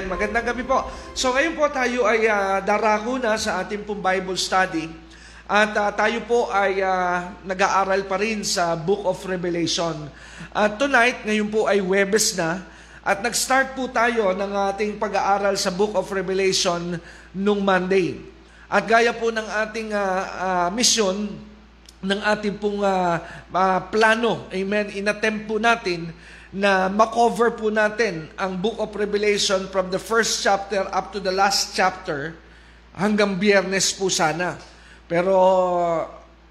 Magandang gabi po. So ngayon po tayo ay uh, darako na sa ating pong Bible study at uh, tayo po ay uh, nag-aaral pa rin sa Book of Revelation. At uh, tonight, ngayon po ay Webes na at nag-start po tayo ng ating pag-aaral sa Book of Revelation nung Monday. At gaya po ng ating uh, uh, mission, ng ating pong uh, uh, plano, amen, inattempt po natin na makover po natin ang Book of Revelation from the first chapter up to the last chapter hanggang biyernes po sana. Pero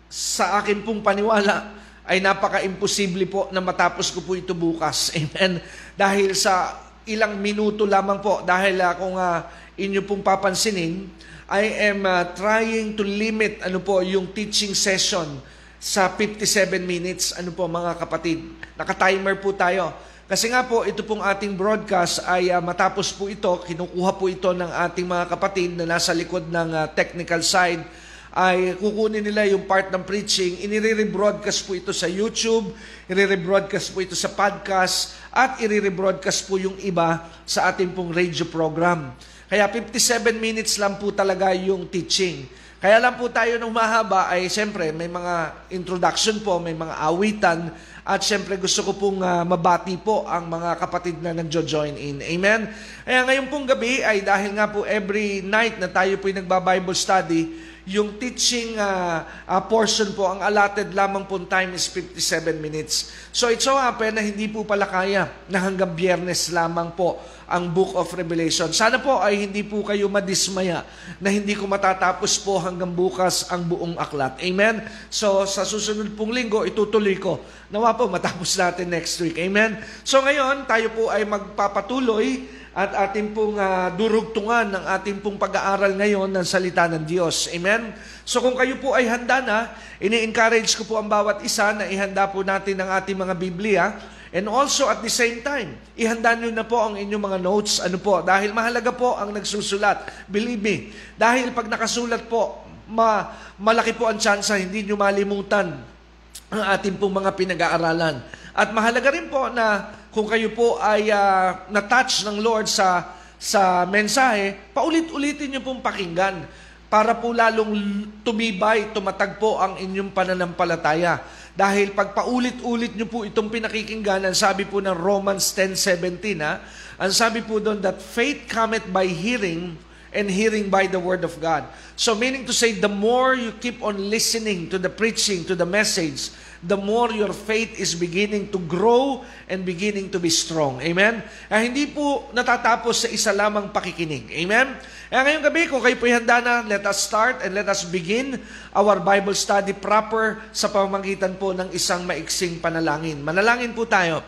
sa akin pong paniwala ay napaka-imposible po na matapos ko po ito bukas. Amen. Dahil sa ilang minuto lamang po, dahil kung uh, inyo pong papansinin, I am uh, trying to limit ano po yung teaching session sa 57 minutes. Ano po mga kapatid? Naka-timer po tayo. Kasi nga po, ito pong ating broadcast ay uh, matapos po ito, kinukuha po ito ng ating mga kapatid na nasa likod ng uh, technical side ay kukunin nila yung part ng preaching, inire-broadcast po ito sa YouTube, inire-broadcast po ito sa podcast, at inire-broadcast po yung iba sa ating pong radio program. Kaya 57 minutes lang po talaga yung teaching. Kaya lang po tayo nung mahaba ay siyempre may mga introduction po, may mga awitan at siyempre gusto ko pong uh, mabati po ang mga kapatid na nagjo-join in. Amen? Kaya ngayon pong gabi ay dahil nga po every night na tayo po ay nagba-Bible study, yung teaching uh, uh, portion po, ang allotted lamang po time is 57 minutes. So it so happen na hindi po pala kaya na hanggang biyernes lamang po ang Book of Revelation. Sana po ay hindi po kayo madismaya na hindi ko matatapos po hanggang bukas ang buong aklat. Amen? So sa susunod pong linggo, itutuloy ko. Nawa po matapos natin next week. Amen? So ngayon, tayo po ay magpapatuloy at ating pong uh, durugtungan ng ating pong pag-aaral ngayon ng salita ng Diyos. Amen? So kung kayo po ay handa na, ini-encourage ko po ang bawat isa na ihanda po natin ang ating mga Biblia And also at the same time, ihanda nyo na po ang inyong mga notes. Ano po? Dahil mahalaga po ang nagsusulat. Believe me. Dahil pag nakasulat po, ma malaki po ang tsansa hindi nyo malimutan ang ating pong mga pinag-aaralan. At mahalaga rin po na kung kayo po ay uh, na-touch ng Lord sa sa mensahe, paulit-ulitin nyo pong pakinggan para po lalong tumibay, tumatag po ang inyong pananampalataya. Dahil pag paulit-ulit nyo po itong pinakikinggan, ang sabi po ng Romans 10.17, ha? ang sabi po doon that faith cometh by hearing and hearing by the word of God. So meaning to say, the more you keep on listening to the preaching, to the message, the more your faith is beginning to grow and beginning to be strong. Amen? Eh, hindi po natatapos sa isa lamang pakikinig. Amen? Eh, ngayong gabi, kung kayo po handa na, let us start and let us begin our Bible study proper sa pamamagitan po ng isang maiksing panalangin. Manalangin po tayo.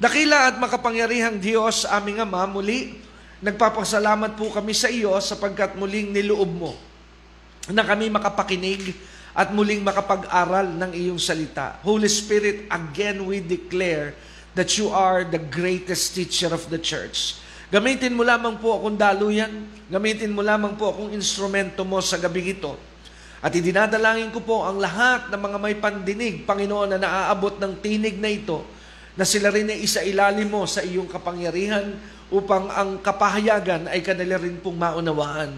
Dakila at makapangyarihang Diyos, aming Ama, muli, nagpapasalamat po kami sa iyo sapagkat muling niloob mo na kami makapakinig at muling makapag-aral ng iyong salita. Holy Spirit, again we declare that you are the greatest teacher of the church. Gamitin mo lamang po akong daluyan. Gamitin mo lamang po akong instrumento mo sa gabi ito. At idinadalangin ko po ang lahat ng mga may pandinig, Panginoon, na naaabot ng tinig na ito, na sila rin ay isa ilalim mo sa iyong kapangyarihan upang ang kapahayagan ay kanila rin pong maunawaan.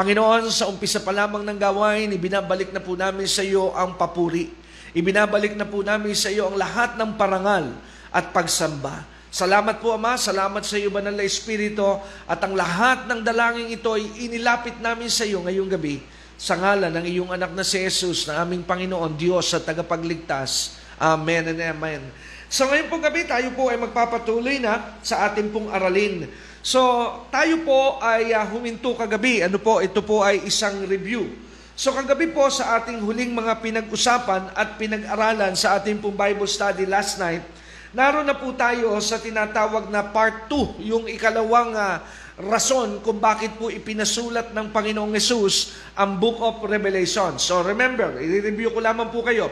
Panginoon, sa umpisa pa lamang ng gawain, ibinabalik na po namin sa iyo ang papuri. Ibinabalik na po namin sa iyo ang lahat ng parangal at pagsamba. Salamat po Ama, salamat sa iyo Banal na Espiritu at ang lahat ng dalangin ito ay inilapit namin sa iyo ngayong gabi sa ngalan ng iyong anak na si Jesus na aming Panginoon, Diyos at tagapagligtas. Amen and Amen. So ngayon pong gabi tayo po ay magpapatuloy na sa ating pong aralin. So tayo po ay uh, huminto kagabi. Ano po, ito po ay isang review. So kagabi po sa ating huling mga pinag-usapan at pinag-aralan sa ating pong Bible study last night, naroon na po tayo sa tinatawag na part 2, yung ikalawang uh, rason kung bakit po ipinasulat ng Panginoong Yesus ang Book of Revelation. So remember, i-review ko lamang po kayo.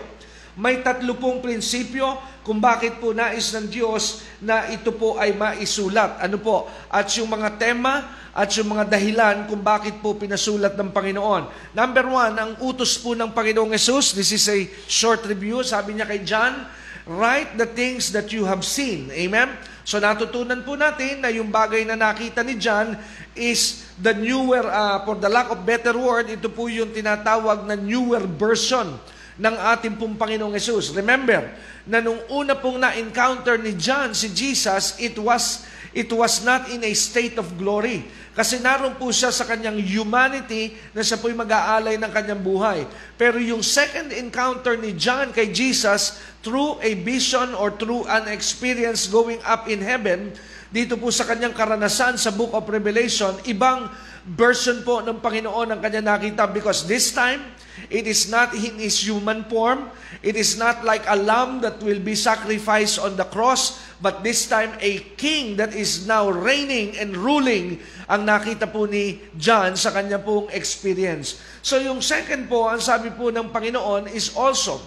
May tatlo pong prinsipyo kung bakit po nais ng Diyos na ito po ay maisulat. Ano po? At yung mga tema at yung mga dahilan kung bakit po pinasulat ng Panginoon. Number one, ang utos po ng Panginoong Yesus. This is a short review. Sabi niya kay John, Write the things that you have seen. Amen? So natutunan po natin na yung bagay na nakita ni John is the newer, uh, for the lack of better word, ito po yung tinatawag na newer version ng ating pong Panginoong Yesus. Remember, na nung una pong na-encounter ni John si Jesus, it was it was not in a state of glory. Kasi naroon po siya sa kanyang humanity na siya po'y mag-aalay ng kanyang buhay. Pero yung second encounter ni John kay Jesus through a vision or through an experience going up in heaven, dito po sa kanyang karanasan sa Book of Revelation, ibang version po ng Panginoon ang kanya nakita because this time, it is not in His human form. It is not like a lamb that will be sacrificed on the cross, but this time a king that is now reigning and ruling ang nakita po ni John sa kanya pong experience. So yung second po, ang sabi po ng Panginoon is also,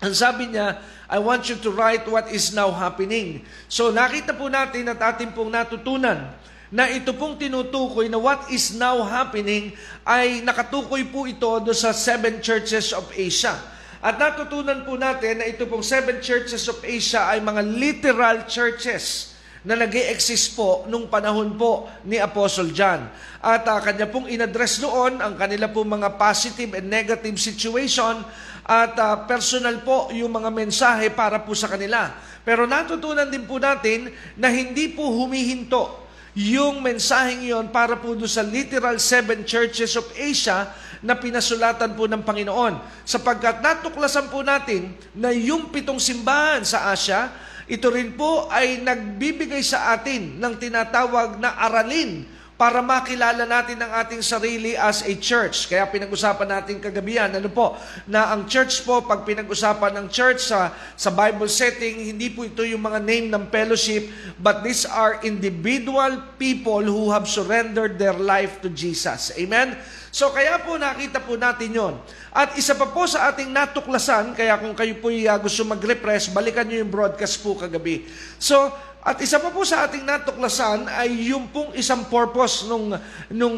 ang sabi niya, I want you to write what is now happening. So nakita po natin at ating pong natutunan na ito pong tinutukoy na what is now happening ay nakatukoy po ito do sa seven churches of Asia. At natutunan po natin na ito pong seven churches of Asia ay mga literal churches na nag exist po nung panahon po ni Apostle John. At uh, kanya pong inaddress noon ang kanila pong mga positive and negative situation at uh, personal po yung mga mensahe para po sa kanila. Pero natutunan din po natin na hindi po humihinto yung mensaheng yon para po doon sa literal seven churches of Asia na pinasulatan po ng Panginoon. Sapagkat natuklasan po natin na yung pitong simbahan sa Asia, ito rin po ay nagbibigay sa atin ng tinatawag na aralin para makilala natin ang ating sarili as a church. Kaya pinag-usapan natin kagabihan, ano po, na ang church po, pag pinag-usapan ng church sa, sa Bible setting, hindi po ito yung mga name ng fellowship, but these are individual people who have surrendered their life to Jesus. Amen? So kaya po nakita po natin yon. At isa pa po sa ating natuklasan, kaya kung kayo po uh, gusto mag-refresh, balikan nyo yung broadcast po kagabi. So, at isa pa po sa ating natuklasan ay yung pong isang purpose nung, nung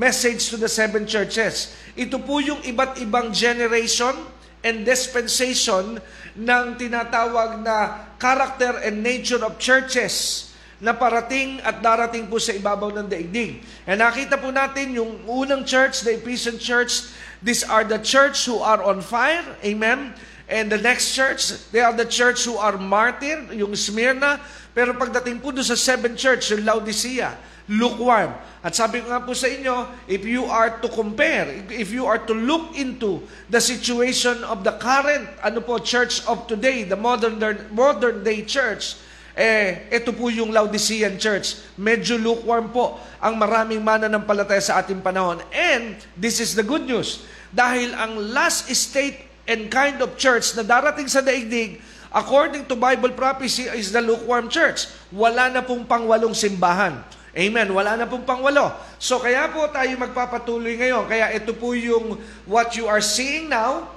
message to the seven churches. Ito po yung iba't ibang generation and dispensation ng tinatawag na character and nature of churches na parating at darating po sa ibabaw ng daigdig. And nakita po natin yung unang church, the Ephesian church, these are the church who are on fire. Amen? And the next church, they are the church who are martyr, yung Smyrna. Pero pagdating po doon sa seven church, yung Laodicea, lukewarm. At sabi ko nga po sa inyo, if you are to compare, if you are to look into the situation of the current ano po church of today, the modern modern day church, eh, ito po yung Laodicean church. Medyo lukewarm po ang maraming mananampalataya sa ating panahon. And this is the good news. Dahil ang last state and kind of church na darating sa daigdig, according to Bible prophecy, is the lukewarm church. Wala na pong pangwalong simbahan. Amen. Wala na pong pangwalo. So kaya po tayo magpapatuloy ngayon. Kaya ito po yung what you are seeing now.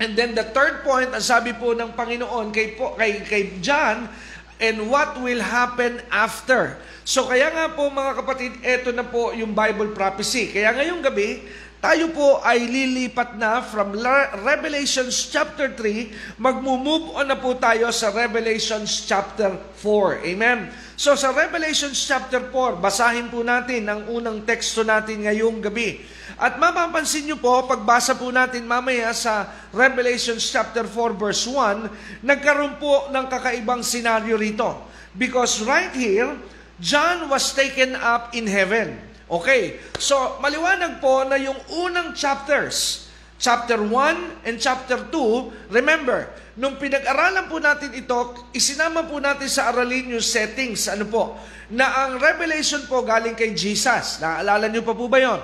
And then the third point, ang sabi po ng Panginoon kay, po, kay, kay John, and what will happen after. So kaya nga po mga kapatid, ito na po yung Bible prophecy. Kaya ngayong gabi, tayo po ay lilipat na from Revelations chapter 3, magmo-move on na po tayo sa Revelations chapter 4. Amen? So sa Revelations chapter 4, basahin po natin ang unang teksto natin ngayong gabi. At mapapansin nyo po, pagbasa po natin mamaya sa Revelations chapter 4 verse 1, nagkaroon po ng kakaibang senaryo rito. Because right here, John was taken up in heaven. Okay, so maliwanag po na yung unang chapters, chapter 1 and chapter 2, remember, nung pinag-aralan po natin ito, isinama po natin sa aralin yung settings, ano po, na ang revelation po galing kay Jesus. Naalala niyo pa po ba yon?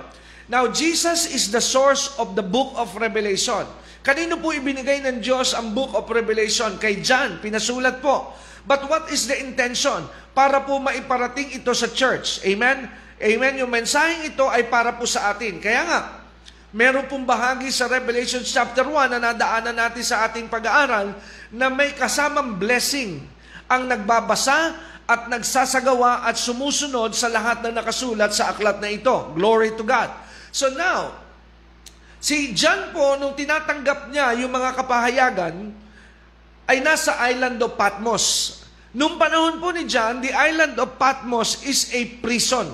Now, Jesus is the source of the book of Revelation. Kanino po ibinigay ng Diyos ang Book of Revelation? Kay John, pinasulat po. But what is the intention? Para po maiparating ito sa church. Amen? Amen? Yung mensaheng ito ay para po sa atin. Kaya nga, meron pong bahagi sa Revelation chapter 1 na nadaanan natin sa ating pag-aaral na may kasamang blessing ang nagbabasa at nagsasagawa at sumusunod sa lahat na nakasulat sa aklat na ito. Glory to God. So now, Si John po, nung tinatanggap niya yung mga kapahayagan, ay nasa island of Patmos. Nung panahon po ni John, the island of Patmos is a prison.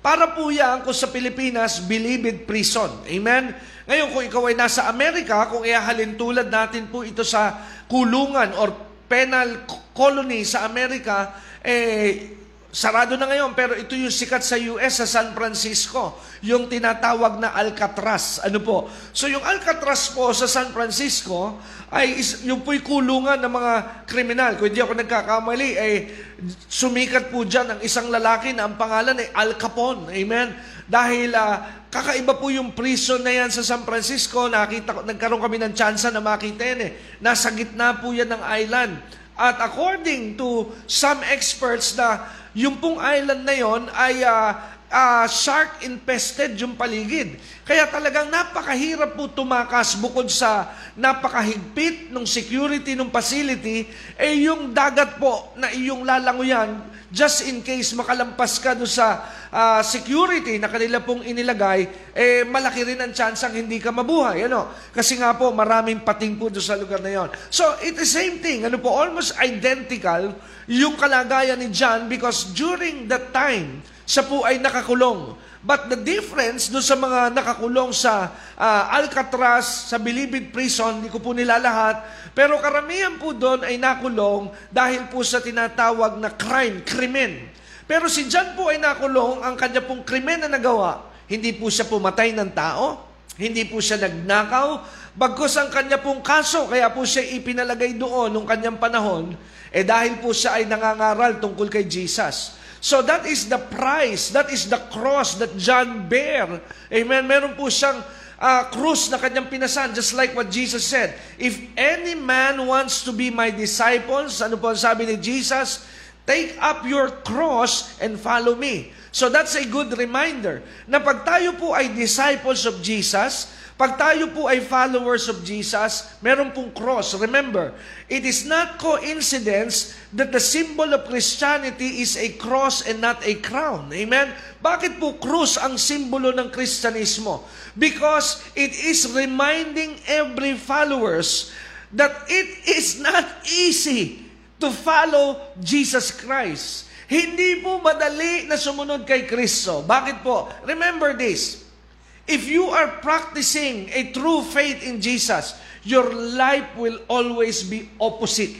Para po yan kung sa Pilipinas, believed prison. Amen? Ngayon, kung ikaw ay nasa Amerika, kung ihahalin tulad natin po ito sa kulungan or penal colony sa Amerika, eh, Sarado na ngayon, pero ito yung sikat sa US, sa San Francisco. Yung tinatawag na Alcatraz. Ano po? So yung Alcatraz po sa San Francisco, ay is, yung po'y kulungan ng mga kriminal. Kung hindi ako nagkakamali, ay sumikat po dyan ang isang lalaki na ang pangalan ay Al Capone. Amen? Dahil uh, kakaiba po yung prison na yan sa San Francisco. Nakita, nagkaroon kami ng tsansa na makita yan eh. Nasa gitna po yan ng island. At according to some experts na yung pong island na yon ay uh, uh, shark infested yung paligid. Kaya talagang napakahirap po tumakas bukod sa napakahigpit ng security ng facility, eh yung dagat po na iyong lalanguyan, just in case makalampas ka do sa uh, security na kanila pong inilagay, eh malaki rin ang chance ang hindi ka mabuhay. Ano? Kasi nga po, maraming pating po do sa lugar na yon. So, it is same thing. Ano po, almost identical yung kalagayan ni John because during that time, siya po ay nakakulong. But the difference doon sa mga nakakulong sa uh, Alcatraz, sa Bilibid Prison, hindi ko po nila lahat, pero karamihan po doon ay nakulong dahil po sa tinatawag na crime, krimen. Pero si John po ay nakulong, ang kanya pong krimen na nagawa, hindi po siya pumatay ng tao, hindi po siya nagnakaw, bagkos ang kanya pong kaso, kaya po siya ipinalagay doon nung kanyang panahon, eh dahil po siya ay nangangaral tungkol kay Jesus. So that is the price, that is the cross that John bear. Amen. Meron po siyang uh, cross na kanyang pinasan, just like what Jesus said. If any man wants to be my disciples, ano po ang sabi ni Jesus? Take up your cross and follow me. So that's a good reminder na pag tayo po ay disciples of Jesus, pag tayo po ay followers of Jesus, meron pong cross. Remember, it is not coincidence that the symbol of Christianity is a cross and not a crown. Amen? Bakit po cross ang simbolo ng Kristyanismo? Because it is reminding every followers that it is not easy to follow Jesus Christ. Hindi po madali na sumunod kay Kristo. Bakit po? Remember this. If you are practicing a true faith in Jesus, your life will always be opposite.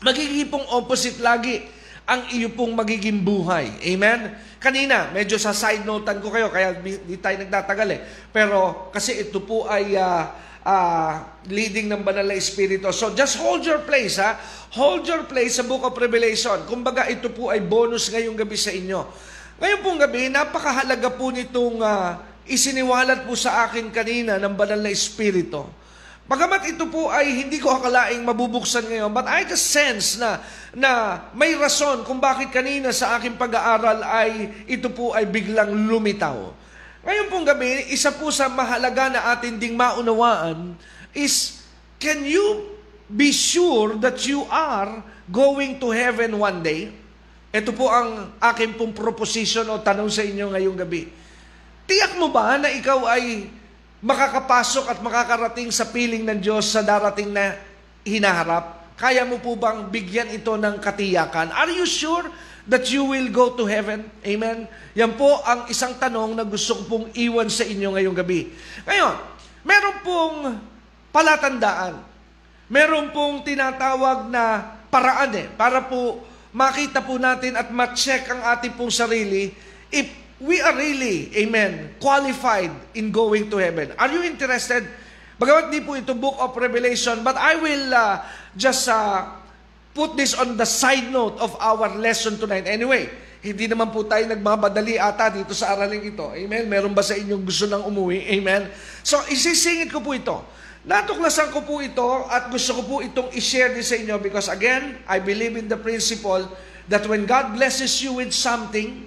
Magiging pong opposite lagi ang iyo pong magiging buhay. Amen? Kanina, medyo sa side notean ko kayo, kaya di tayo nagtatagal eh. Pero kasi ito po ay uh, uh, leading ng banal na Espiritu. So just hold your place, ha? Hold your place sa Book of Revelation. Kumbaga, ito po ay bonus ngayong gabi sa inyo. Ngayon pong gabi, napakahalaga po nitong uh, isiniwalat po sa akin kanina ng banal na Espiritu. Bagamat ito po ay hindi ko akalaing mabubuksan ngayon, but I just sense na, na may rason kung bakit kanina sa aking pag-aaral ay ito po ay biglang lumitaw. Ngayon pong gabi, isa po sa mahalaga na atin ding maunawaan is, can you be sure that you are going to heaven one day? Ito po ang aking pong proposition o tanong sa inyo ngayong gabi. Tiyak mo ba na ikaw ay makakapasok at makakarating sa piling ng Diyos sa darating na hinaharap? Kaya mo po bang bigyan ito ng katiyakan? Are you sure that you will go to heaven? Amen? Yan po ang isang tanong na gusto ko pong iwan sa inyo ngayong gabi. Ngayon, meron pong palatandaan. Meron pong tinatawag na paraan eh, para po makita po natin at ma-check ang ating pong sarili if we are really, amen, qualified in going to heaven. Are you interested? Bagamat di po ito book of Revelation, but I will uh, just uh, put this on the side note of our lesson tonight. Anyway, hindi naman po tayo nagmamadali ata dito sa araling ito. Amen? Meron ba sa inyong gusto nang umuwi? Amen? So, isisingit ko po ito. Natuklasan ko po ito at gusto ko po itong i-share din sa inyo because again, I believe in the principle that when God blesses you with something,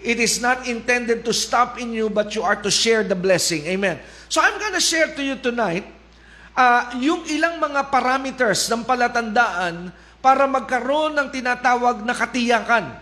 it is not intended to stop in you but you are to share the blessing. Amen. So I'm gonna share to you tonight uh, yung ilang mga parameters ng palatandaan para magkaroon ng tinatawag na katiyakan.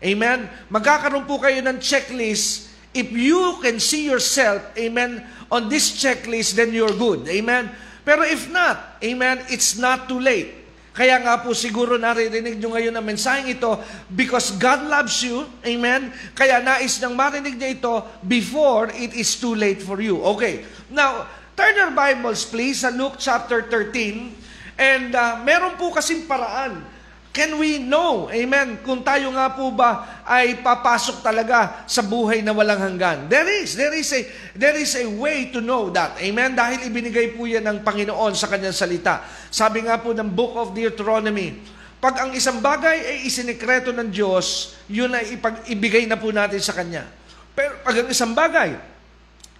Amen? Magkakaroon po kayo ng checklist. If you can see yourself, amen, on this checklist, then you're good. Amen? Pero if not, amen, it's not too late. Kaya nga po siguro naririnig nyo ngayon ang mensaheng ito because God loves you. Amen? Kaya nais niyang marinig niya ito before it is too late for you. Okay. Now, turn your Bibles please sa Luke chapter 13. And uh, meron po kasing paraan Can we know, amen, kung tayo nga po ba ay papasok talaga sa buhay na walang hanggan? There is, there is a, there is a way to know that, amen, dahil ibinigay po yan ng Panginoon sa kanyang salita. Sabi nga po ng Book of Deuteronomy, pag ang isang bagay ay isinikreto ng Diyos, yun ay ipag, ibigay na po natin sa Kanya. Pero pag ang isang bagay,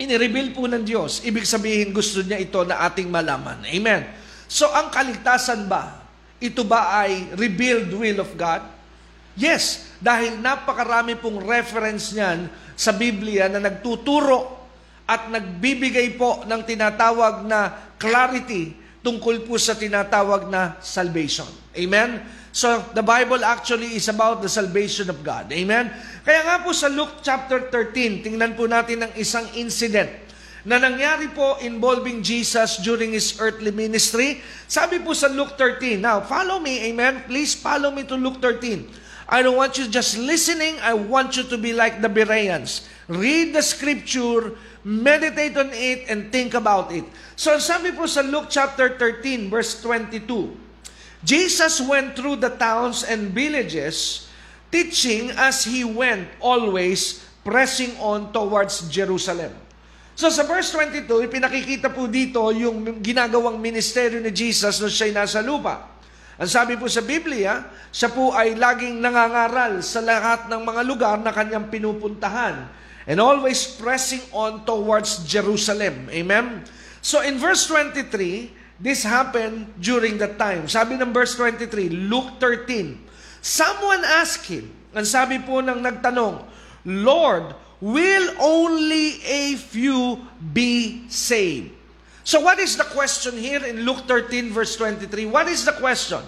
inireveal po ng Diyos, ibig sabihin gusto niya ito na ating malaman. Amen. So ang kaligtasan ba, ito ba ay revealed will of God? Yes, dahil napakarami pong reference niyan sa Biblia na nagtuturo at nagbibigay po ng tinatawag na clarity tungkol po sa tinatawag na salvation. Amen? So, the Bible actually is about the salvation of God. Amen? Kaya nga po sa Luke chapter 13, tingnan po natin ang isang incident na nangyari po involving Jesus during His earthly ministry. Sabi po sa Luke 13. Now, follow me, amen? Please follow me to Luke 13. I don't want you just listening. I want you to be like the Bereans. Read the scripture, meditate on it, and think about it. So, sabi po sa Luke chapter 13, verse 22, Jesus went through the towns and villages, teaching as he went, always pressing on towards Jerusalem. So sa verse 22, ipinakikita po dito yung ginagawang ministeryo ni Jesus nung siya'y nasa lupa. Ang sabi po sa Biblia, siya po ay laging nangangaral sa lahat ng mga lugar na kanyang pinupuntahan and always pressing on towards Jerusalem. Amen? So in verse 23, this happened during that time. Sabi ng verse 23, Luke 13, Someone asked him, ang sabi po ng nagtanong, Lord, will only a few be saved? So what is the question here in Luke 13 verse 23? What is the question?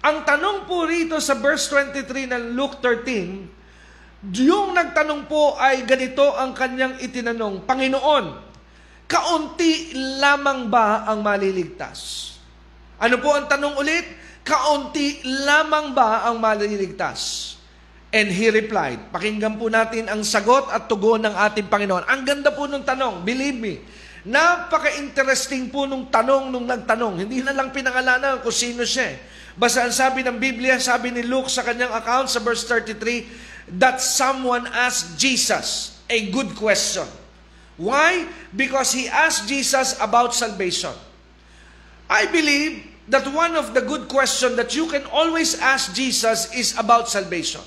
Ang tanong po rito sa verse 23 ng Luke 13, yung nagtanong po ay ganito ang kanyang itinanong, Panginoon, kaunti lamang ba ang maliligtas? Ano po ang tanong ulit? Kaunti lamang ba ang maliligtas? And he replied, pakinggan po natin ang sagot at tugon ng ating Panginoon. Ang ganda po nung tanong, believe me. Napaka-interesting po nung tanong nung nagtanong. Hindi na lang pinangalanan kung sino siya. Basta ang sabi ng Biblia, sabi ni Luke sa kanyang account sa verse 33, that someone asked Jesus a good question. Why? Because he asked Jesus about salvation. I believe that one of the good questions that you can always ask Jesus is about salvation.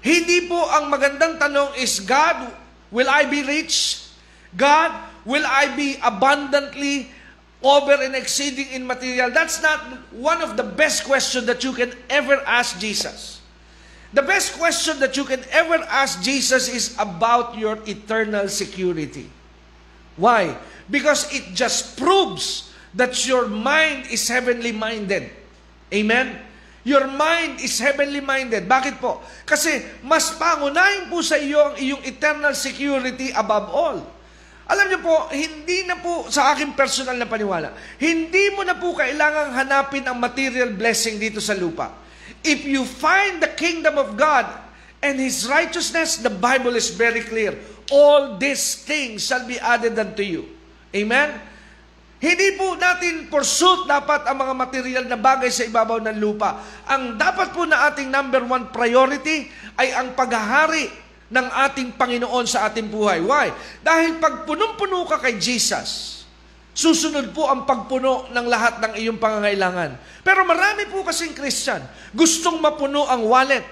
Hindi po ang magandang tanong is, God, will I be rich? God, will I be abundantly over and exceeding in material? That's not one of the best questions that you can ever ask Jesus. The best question that you can ever ask Jesus is about your eternal security. Why? Because it just proves that your mind is heavenly minded. Amen? Your mind is heavenly minded. Bakit po? Kasi mas pangunahin po sa iyo ang iyong eternal security above all. Alam niyo po, hindi na po sa aking personal na paniwala, hindi mo na po kailangang hanapin ang material blessing dito sa lupa. If you find the kingdom of God and His righteousness, the Bible is very clear. All these things shall be added unto you. Amen? Hindi po natin pursuit dapat ang mga material na bagay sa ibabaw ng lupa. Ang dapat po na ating number one priority ay ang paghahari ng ating Panginoon sa ating buhay. Why? Dahil pag punong-puno ka kay Jesus, susunod po ang pagpuno ng lahat ng iyong pangangailangan. Pero marami po kasing Christian, gustong mapuno ang wallet,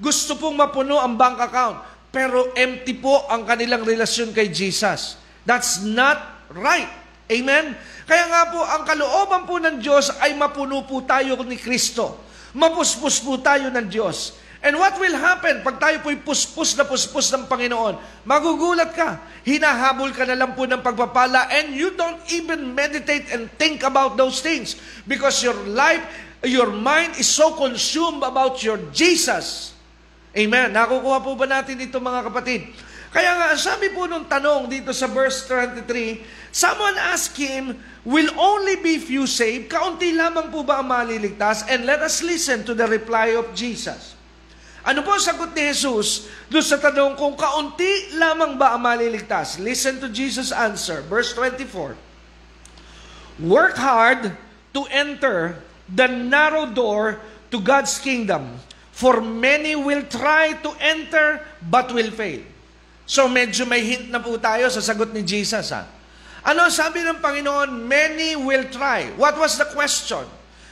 gusto pong mapuno ang bank account, pero empty po ang kanilang relasyon kay Jesus. That's not right. Amen? Kaya nga po, ang kalooban po ng Diyos ay mapuno po tayo ni Kristo. Mapuspos po tayo ng Diyos. And what will happen pag tayo po'y puspos na puspos ng Panginoon? Magugulat ka. Hinahabol ka na lang po ng pagpapala and you don't even meditate and think about those things because your life, your mind is so consumed about your Jesus. Amen. Nakukuha po ba natin ito mga kapatid? Kaya nga, sabi po nung tanong dito sa verse 23, someone asked him, will only be few saved? Kaunti lamang po ba ang maliligtas? And let us listen to the reply of Jesus. Ano po sagot ni Jesus doon sa tanong kung kaunti lamang ba ang maliligtas? Listen to Jesus' answer. Verse 24. Work hard to enter the narrow door to God's kingdom, for many will try to enter but will fail. So medyo may hint na po tayo sa sagot ni Jesus. Ha? Ano sabi ng Panginoon? Many will try. What was the question?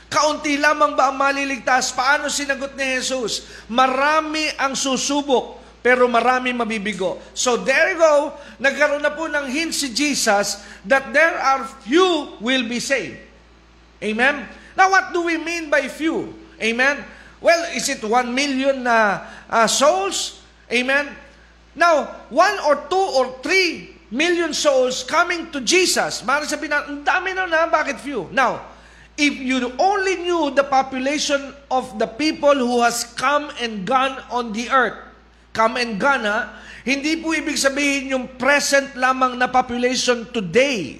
Kaunti lamang ba ang maliligtas? Paano sinagot ni Jesus? Marami ang susubok, pero marami mabibigo. So there you go, nagkaroon na po ng hint si Jesus that there are few will be saved. Amen? Now what do we mean by few? Amen? Well, is it one million na uh, souls? Amen? Now, one or two or three million souls coming to Jesus. Mari sabihin na, ang dami na na, bakit few? Now, if you only knew the population of the people who has come and gone on the earth, come and gone ha, hindi po ibig sabihin yung present lamang na population today.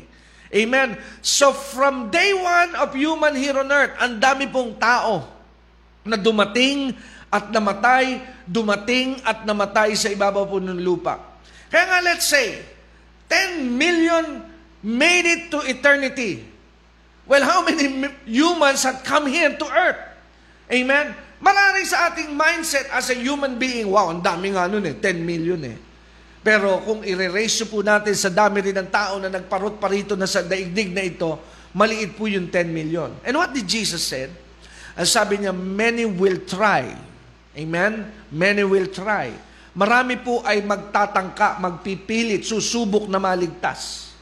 Amen. So from day one of human here on earth, ang dami pong tao na dumating at namatay, dumating at namatay sa ibabaw po ng lupa. Kaya nga let's say, 10 million made it to eternity. Well, how many humans had come here to earth? Amen? Marami sa ating mindset as a human being, wow, ang dami nga nun eh, 10 million eh. Pero kung i-ratio po natin sa dami rin ng tao na nagparot pa rito na sa daigdig na ito, maliit po yung 10 million. And what did Jesus said? Ang sabi niya, many will try Amen? Many will try. Marami po ay magtatangka, magpipilit, susubok na maligtas.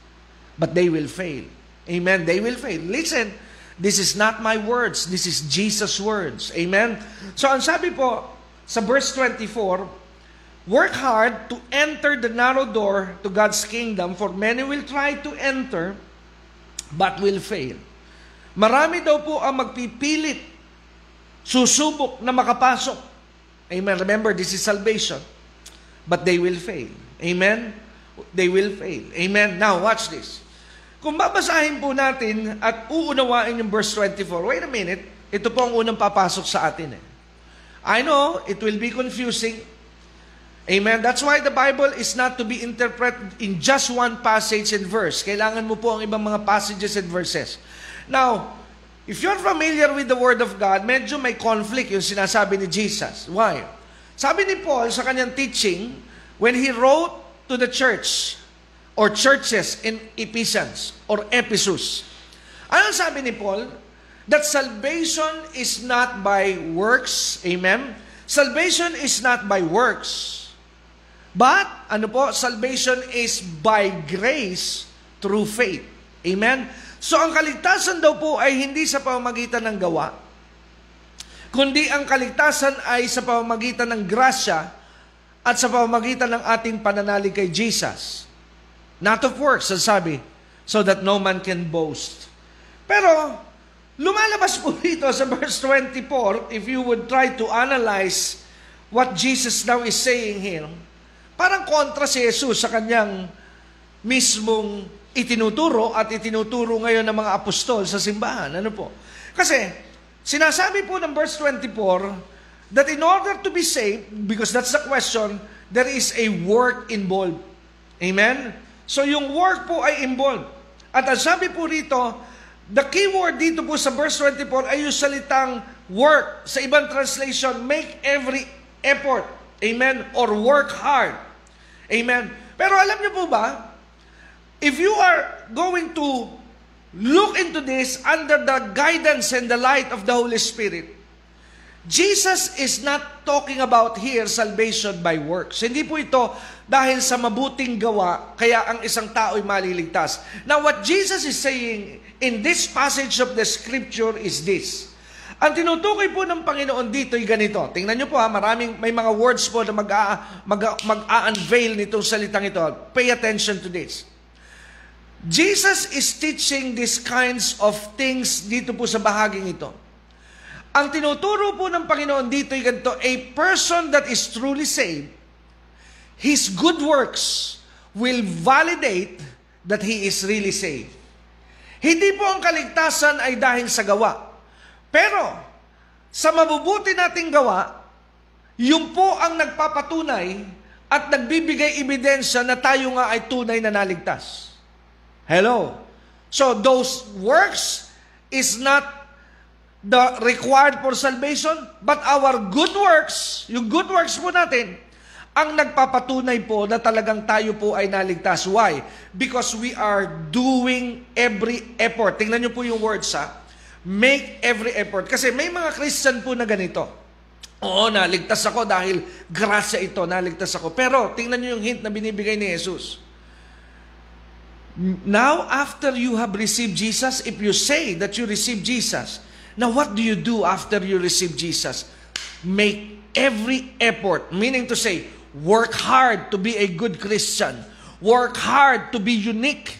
But they will fail. Amen? They will fail. Listen, this is not my words. This is Jesus' words. Amen? So ang sabi po sa verse 24, Work hard to enter the narrow door to God's kingdom, for many will try to enter, but will fail. Marami daw po ang magpipilit, susubok na makapasok, Amen. Remember, this is salvation. But they will fail. Amen? They will fail. Amen. Now, watch this. Kung babasahin po natin at uunawain yung verse 24, wait a minute, ito po ang unang papasok sa atin eh. I know, it will be confusing. Amen. That's why the Bible is not to be interpreted in just one passage and verse. Kailangan mo po ang ibang mga passages and verses. Now, If you're familiar with the Word of God, medyo may conflict yung sinasabi ni Jesus. Why? Sabi ni Paul sa kanyang teaching, when he wrote to the church or churches in Ephesians or Ephesus, ano sabi ni Paul? That salvation is not by works. Amen? Salvation is not by works. But, ano po, salvation is by grace through faith. Amen? So ang kaligtasan daw po ay hindi sa pamamagitan ng gawa, kundi ang kaligtasan ay sa pamamagitan ng grasya at sa pamamagitan ng ating pananalig kay Jesus. Not of works, sabi, so that no man can boast. Pero, lumalabas po dito sa verse 24, if you would try to analyze what Jesus now is saying here, parang kontra si Jesus sa kanyang mismong itinuturo at itinuturo ngayon ng mga apostol sa simbahan. Ano po? Kasi, sinasabi po ng verse 24, that in order to be saved, because that's the question, there is a work involved. Amen? So yung work po ay involved. At ang sabi po rito, the key word dito po sa verse 24 ay yung salitang work. Sa ibang translation, make every effort. Amen? Or work hard. Amen? Pero alam niyo po ba, If you are going to look into this under the guidance and the light of the Holy Spirit, Jesus is not talking about here salvation by works. Hindi po ito dahil sa mabuting gawa, kaya ang isang tao ay maliligtas. Now what Jesus is saying in this passage of the scripture is this. Ang tinutukoy po ng Panginoon dito ay ganito. Tingnan niyo po ha, maraming, may mga words po na mag-a, mag, mag-a-unveil nitong salitang ito. Pay attention to this. Jesus is teaching these kinds of things dito po sa bahaging ito. Ang tinuturo po ng Panginoon dito ay ganito, a person that is truly saved, his good works will validate that he is really saved. Hindi po ang kaligtasan ay dahil sa gawa. Pero, sa mabubuti nating gawa, yun po ang nagpapatunay at nagbibigay ebidensya na tayo nga ay tunay na naligtas. Hello? So, those works is not the required for salvation, but our good works, yung good works po natin, ang nagpapatunay po na talagang tayo po ay naligtas. Why? Because we are doing every effort. Tingnan niyo po yung words ha. Make every effort. Kasi may mga Christian po na ganito. Oo, naligtas ako dahil grasya ito, naligtas ako. Pero tingnan niyo yung hint na binibigay ni Jesus. Now, after you have received Jesus, if you say that you receive Jesus, Now, what do you do after you receive Jesus? Make every effort, meaning to say, work hard to be a good Christian. Work hard to be unique.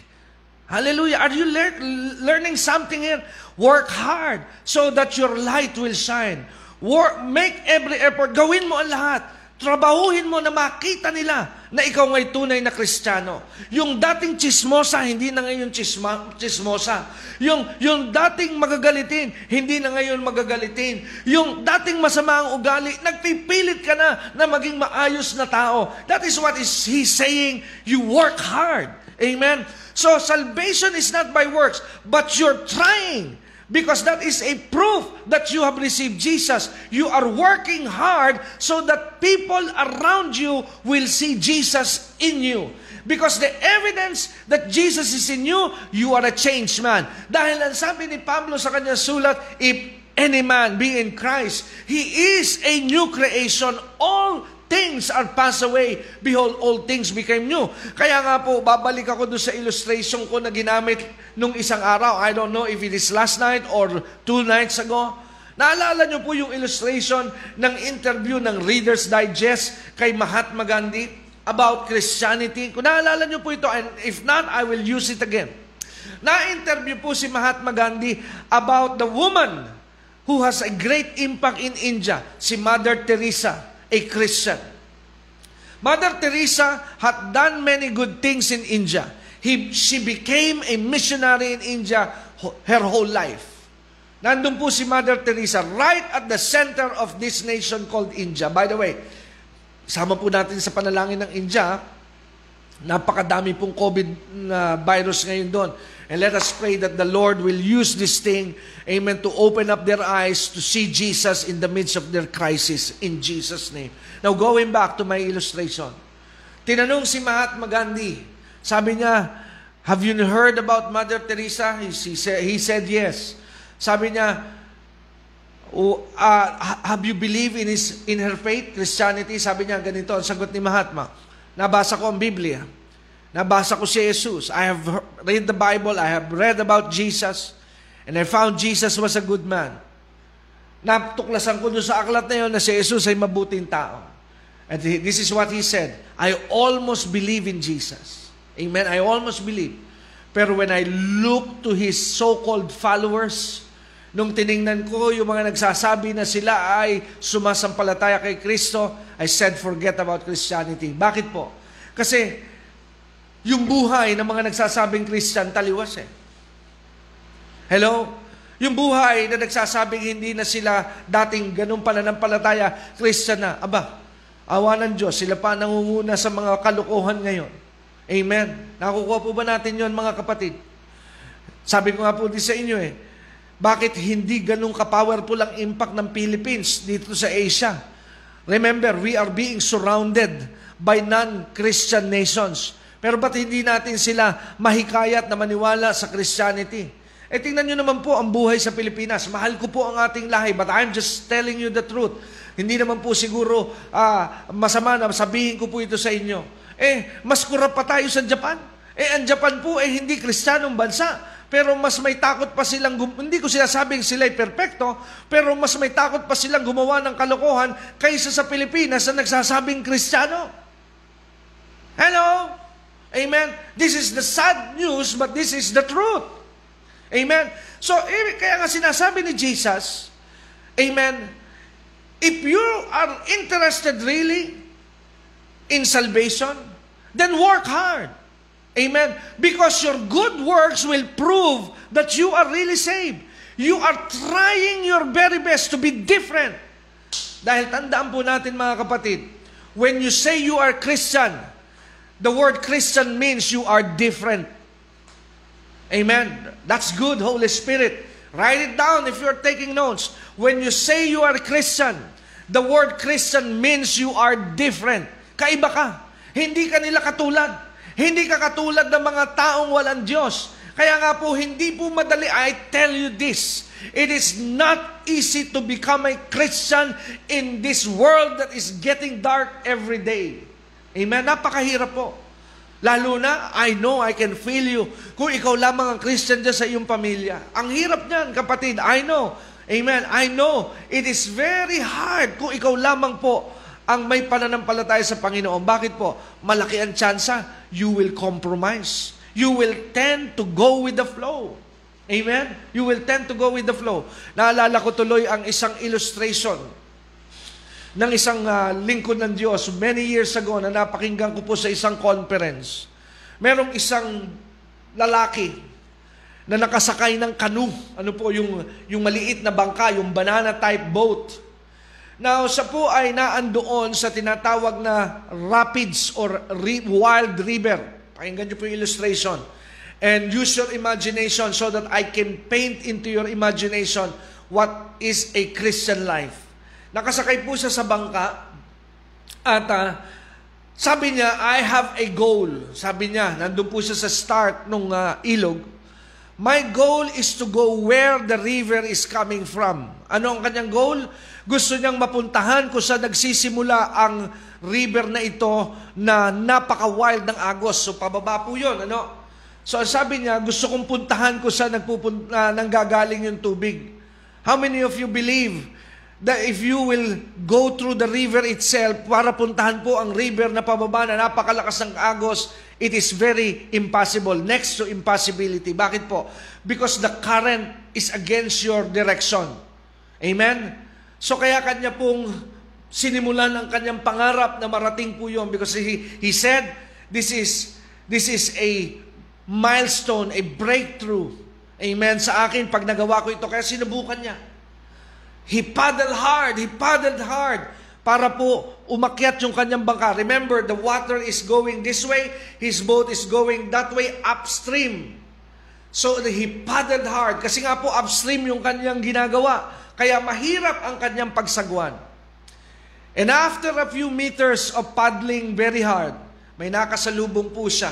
Hallelujah. Are you lear- learning something here? Work hard so that your light will shine. Work, make every effort. Gawin mo ang lahat Trabahuhin mo na makita nila na ikaw ngay tunay na kristyano. Yung dating chismosa, hindi na ngayon chisma, chismosa. Yung, yung dating magagalitin, hindi na ngayon magagalitin. Yung dating masama ang ugali, nagpipilit ka na na maging maayos na tao. That is what is he saying. You work hard. Amen? So salvation is not by works, but you're trying Because that is a proof that you have received Jesus. You are working hard so that people around you will see Jesus in you. Because the evidence that Jesus is in you, you are a changed man. Dahil ang sabi ni Pablo sa kanyang sulat, if any man be in Christ, he is a new creation. All things are passed away. Behold, all things became new. Kaya nga po, babalik ako doon sa illustration ko na ginamit nung isang araw. I don't know if it is last night or two nights ago. Naalala niyo po yung illustration ng interview ng Reader's Digest kay Mahatma Gandhi about Christianity. Kung naalala niyo po ito, and if not, I will use it again. Na-interview po si Mahatma Gandhi about the woman who has a great impact in India, si Mother Teresa a Christian. Mother Teresa had done many good things in India. He, she became a missionary in India her whole life. Nandun po si Mother Teresa right at the center of this nation called India. By the way, sama po natin sa panalangin ng India, napakadami pong COVID na virus ngayon doon. And let us pray that the Lord will use this thing, amen, to open up their eyes to see Jesus in the midst of their crisis, in Jesus' name. Now, going back to my illustration. Tinanong si Mahatma Gandhi, sabi niya, have you heard about Mother Teresa? He, he, said, he said yes. Sabi niya, oh, uh, have you believe in, his, in her faith, Christianity? Sabi niya, ganito, ang sagot ni Mahatma. Nabasa ko ang Biblia. Nabasa ko si Jesus. I have read the Bible. I have read about Jesus. And I found Jesus was a good man. Natuklasan ko doon sa aklat na yun na si Jesus ay mabuting tao. And this is what he said. I almost believe in Jesus. Amen. I almost believe. Pero when I look to his so-called followers, nung tiningnan ko yung mga nagsasabi na sila ay sumasampalataya kay Kristo, I said, forget about Christianity. Bakit po? Kasi yung buhay ng mga nagsasabing Christian taliwas eh. Hello? Yung buhay na nagsasabing hindi na sila dating ganun pananampalataya, Christian na. Aba, awa ng Diyos, sila pa nangunguna sa mga kalukuhan ngayon. Amen. Nakukuha po ba natin yon mga kapatid? Sabi ko nga po din sa inyo eh, bakit hindi ganun ka-powerful ang impact ng Philippines dito sa Asia? Remember, we are being surrounded by non-Christian nations. Pero ba't hindi natin sila mahikayat na maniwala sa Christianity? Eh tingnan nyo naman po ang buhay sa Pilipinas. Mahal ko po ang ating lahi, but I'm just telling you the truth. Hindi naman po siguro uh, masama na sabihin ko po ito sa inyo. Eh, mas kurap pa tayo sa Japan. Eh, ang Japan po eh, hindi kristyanong bansa. Pero mas may takot pa silang, hindi ko sinasabing sila'y perpekto, pero mas may takot pa silang gumawa ng kalokohan kaysa sa Pilipinas na nagsasabing kristyano. Hello? Amen? This is the sad news, but this is the truth. Amen? So, eh, kaya nga sinasabi ni Jesus, Amen, if you are interested really in salvation, then work hard. Amen? Because your good works will prove that you are really saved. You are trying your very best to be different. Dahil tandaan po natin mga kapatid, when you say you are Christian, the word Christian means you are different. Amen. That's good, Holy Spirit. Write it down if you're taking notes. When you say you are a Christian, the word Christian means you are different. Kaiba ka. Hindi ka nila katulad. Hindi ka katulad ng mga taong walang Diyos. Kaya nga po, hindi po madali. I tell you this, it is not easy to become a Christian in this world that is getting dark every day. Amen? Napakahirap po. Lalo na, I know, I can feel you. Kung ikaw lamang ang Christian dyan sa iyong pamilya. Ang hirap niyan, kapatid. I know. Amen. I know. It is very hard kung ikaw lamang po ang may pananampalataya sa Panginoon. Bakit po? Malaki ang tsansa. You will compromise. You will tend to go with the flow. Amen? You will tend to go with the flow. Naalala ko tuloy ang isang illustration ng isang uh, lingkod ng Diyos many years ago na napakinggan ko po sa isang conference. Merong isang lalaki na nakasakay ng canoe. Ano po yung, yung maliit na bangka, yung banana type boat. Now, siya po ay naandoon sa tinatawag na rapids or re- wild river. Pakinggan niyo po yung illustration. And use your imagination so that I can paint into your imagination what is a Christian life. Nakasakay po siya sa bangka at uh, sabi niya, I have a goal. Sabi niya, nandun po siya sa start ng uh, ilog. My goal is to go where the river is coming from. Ano ang kanyang goal? Gusto niyang mapuntahan kung saan nagsisimula ang river na ito na napaka-wild ng agos. So, pababa po yun. Ano? So, sabi niya, gusto kong puntahan kung saan nagpupunta, uh, nanggagaling yung tubig. How many of you believe that if you will go through the river itself, para puntahan po ang river na pababa na napakalakas ng agos, it is very impossible, next to impossibility. Bakit po? Because the current is against your direction. Amen? So kaya kanya pong sinimulan ang kanyang pangarap na marating po yun because he, he said, this is, this is a milestone, a breakthrough. Amen? Sa akin, pag nagawa ko ito, kaya sinubukan niya. He paddled hard, he paddled hard para po umakyat yung kanyang bangka. Remember, the water is going this way, his boat is going that way upstream. So he paddled hard kasi nga po upstream yung kanyang ginagawa. Kaya mahirap ang kanyang pagsagwan. And after a few meters of paddling very hard, may nakasalubong po siya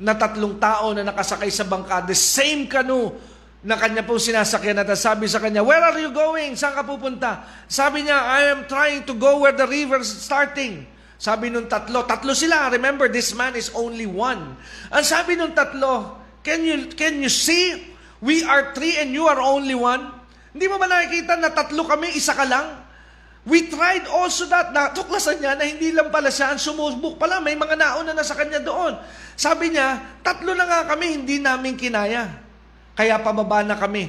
na tatlong tao na nakasakay sa bangka. The same canoe na kanya pong sinasakyan at sabi sa kanya, Where are you going? Saan ka pupunta? Sabi niya, I am trying to go where the river is starting. Sabi nung tatlo, tatlo sila. Remember, this man is only one. Ang sabi nung tatlo, can you, can you see? We are three and you are only one. Hindi mo ba nakikita na tatlo kami, isa ka lang? We tried also that. Natuklasan niya na hindi lang pala siya ang sumubok pala. May mga nauna na sa kanya doon. Sabi niya, tatlo na nga kami, hindi namin kinaya. Kaya pababa na kami.